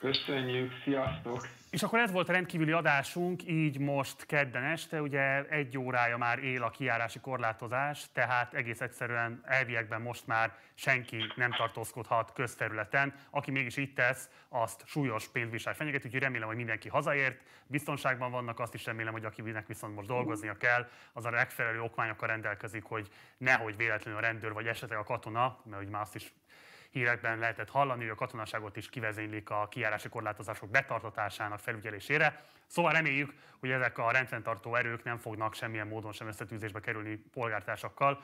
Köszönjük, sziasztok! És akkor ez volt a rendkívüli adásunk, így most kedden este, ugye egy órája már él a kiárási korlátozás, tehát egész egyszerűen elviekben most már senki nem tartózkodhat közterületen. Aki mégis itt tesz, azt súlyos pénzbírság fenyeget, úgyhogy remélem, hogy mindenki hazaért, biztonságban vannak, azt is remélem, hogy akinek viszont most dolgoznia kell, az a megfelelő okmányokkal rendelkezik, hogy nehogy véletlenül a rendőr vagy esetleg a katona, mert ugye már azt is hírekben lehetett hallani, hogy a katonaságot is kivezénylik a kijárási korlátozások betartatásának felügyelésére. Szóval reméljük, hogy ezek a rendfenntartó erők nem fognak semmilyen módon sem összetűzésbe kerülni polgártársakkal.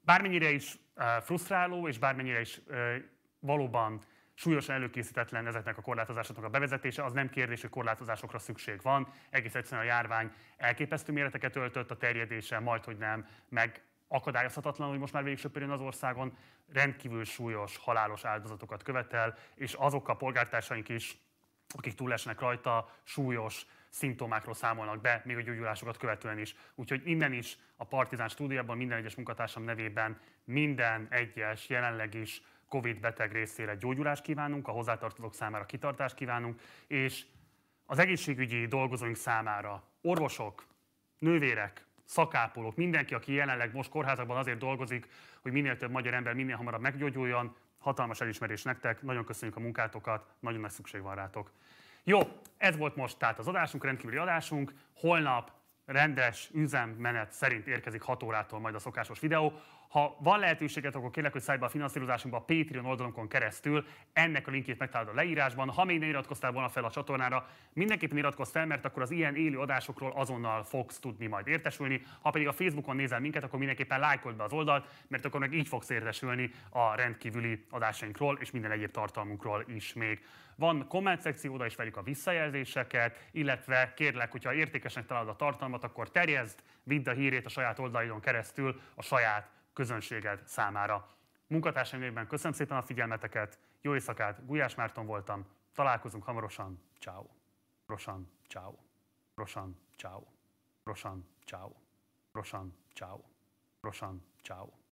Bármennyire is eh, frusztráló, és bármennyire is eh, valóban súlyosan előkészítetlen ezeknek a korlátozásoknak a bevezetése, az nem kérdés, hogy korlátozásokra szükség van. Egész egyszerűen a járvány elképesztő méreteket öltött, a terjedése majd, hogy nem, meg akadályozhatatlan, hogy most már végig az országon, rendkívül súlyos, halálos áldozatokat követel, és azok a polgártársaink is, akik túlesnek rajta, súlyos szimptomákról számolnak be, még a gyógyulásokat követően is. Úgyhogy innen is a Partizán stúdiában minden egyes munkatársam nevében minden egyes, jelenleg is Covid beteg részére gyógyulást kívánunk, a hozzátartozók számára kitartást kívánunk, és az egészségügyi dolgozóink számára orvosok, nővérek, szakápolók, mindenki, aki jelenleg most kórházakban azért dolgozik, hogy minél több magyar ember minél hamarabb meggyógyuljon, hatalmas elismerés nektek, nagyon köszönjük a munkátokat, nagyon nagy szükség van rátok. Jó, ez volt most tehát az adásunk, rendkívüli adásunk. Holnap rendes üzemmenet szerint érkezik 6 órától majd a szokásos videó. Ha van lehetőséget, akkor kérlek, hogy szállj be a finanszírozásunkba a Patreon oldalunkon keresztül. Ennek a linkjét megtalálod a leírásban. Ha még nem iratkoztál volna fel a csatornára, mindenképpen iratkozz fel, mert akkor az ilyen élő adásokról azonnal fogsz tudni majd értesülni. Ha pedig a Facebookon nézel minket, akkor mindenképpen lájkold be az oldalt, mert akkor meg így fogsz értesülni a rendkívüli adásainkról és minden egyéb tartalmunkról is még. Van komment szekció, oda is vegyük a visszajelzéseket, illetve kérlek, hogyha értékesnek találod a tartalmat, akkor terjezd, vidd a hírét a saját oldalidon keresztül a saját közönséged számára. Munkatársaim köszönöm szépen a figyelmeteket, jó éjszakát, Gulyás Márton voltam, találkozunk hamarosan, ciao. Rosan, ciao. Rosan, ciao. Rosan, ciao. Rosan, ciao. Rosan, ciao.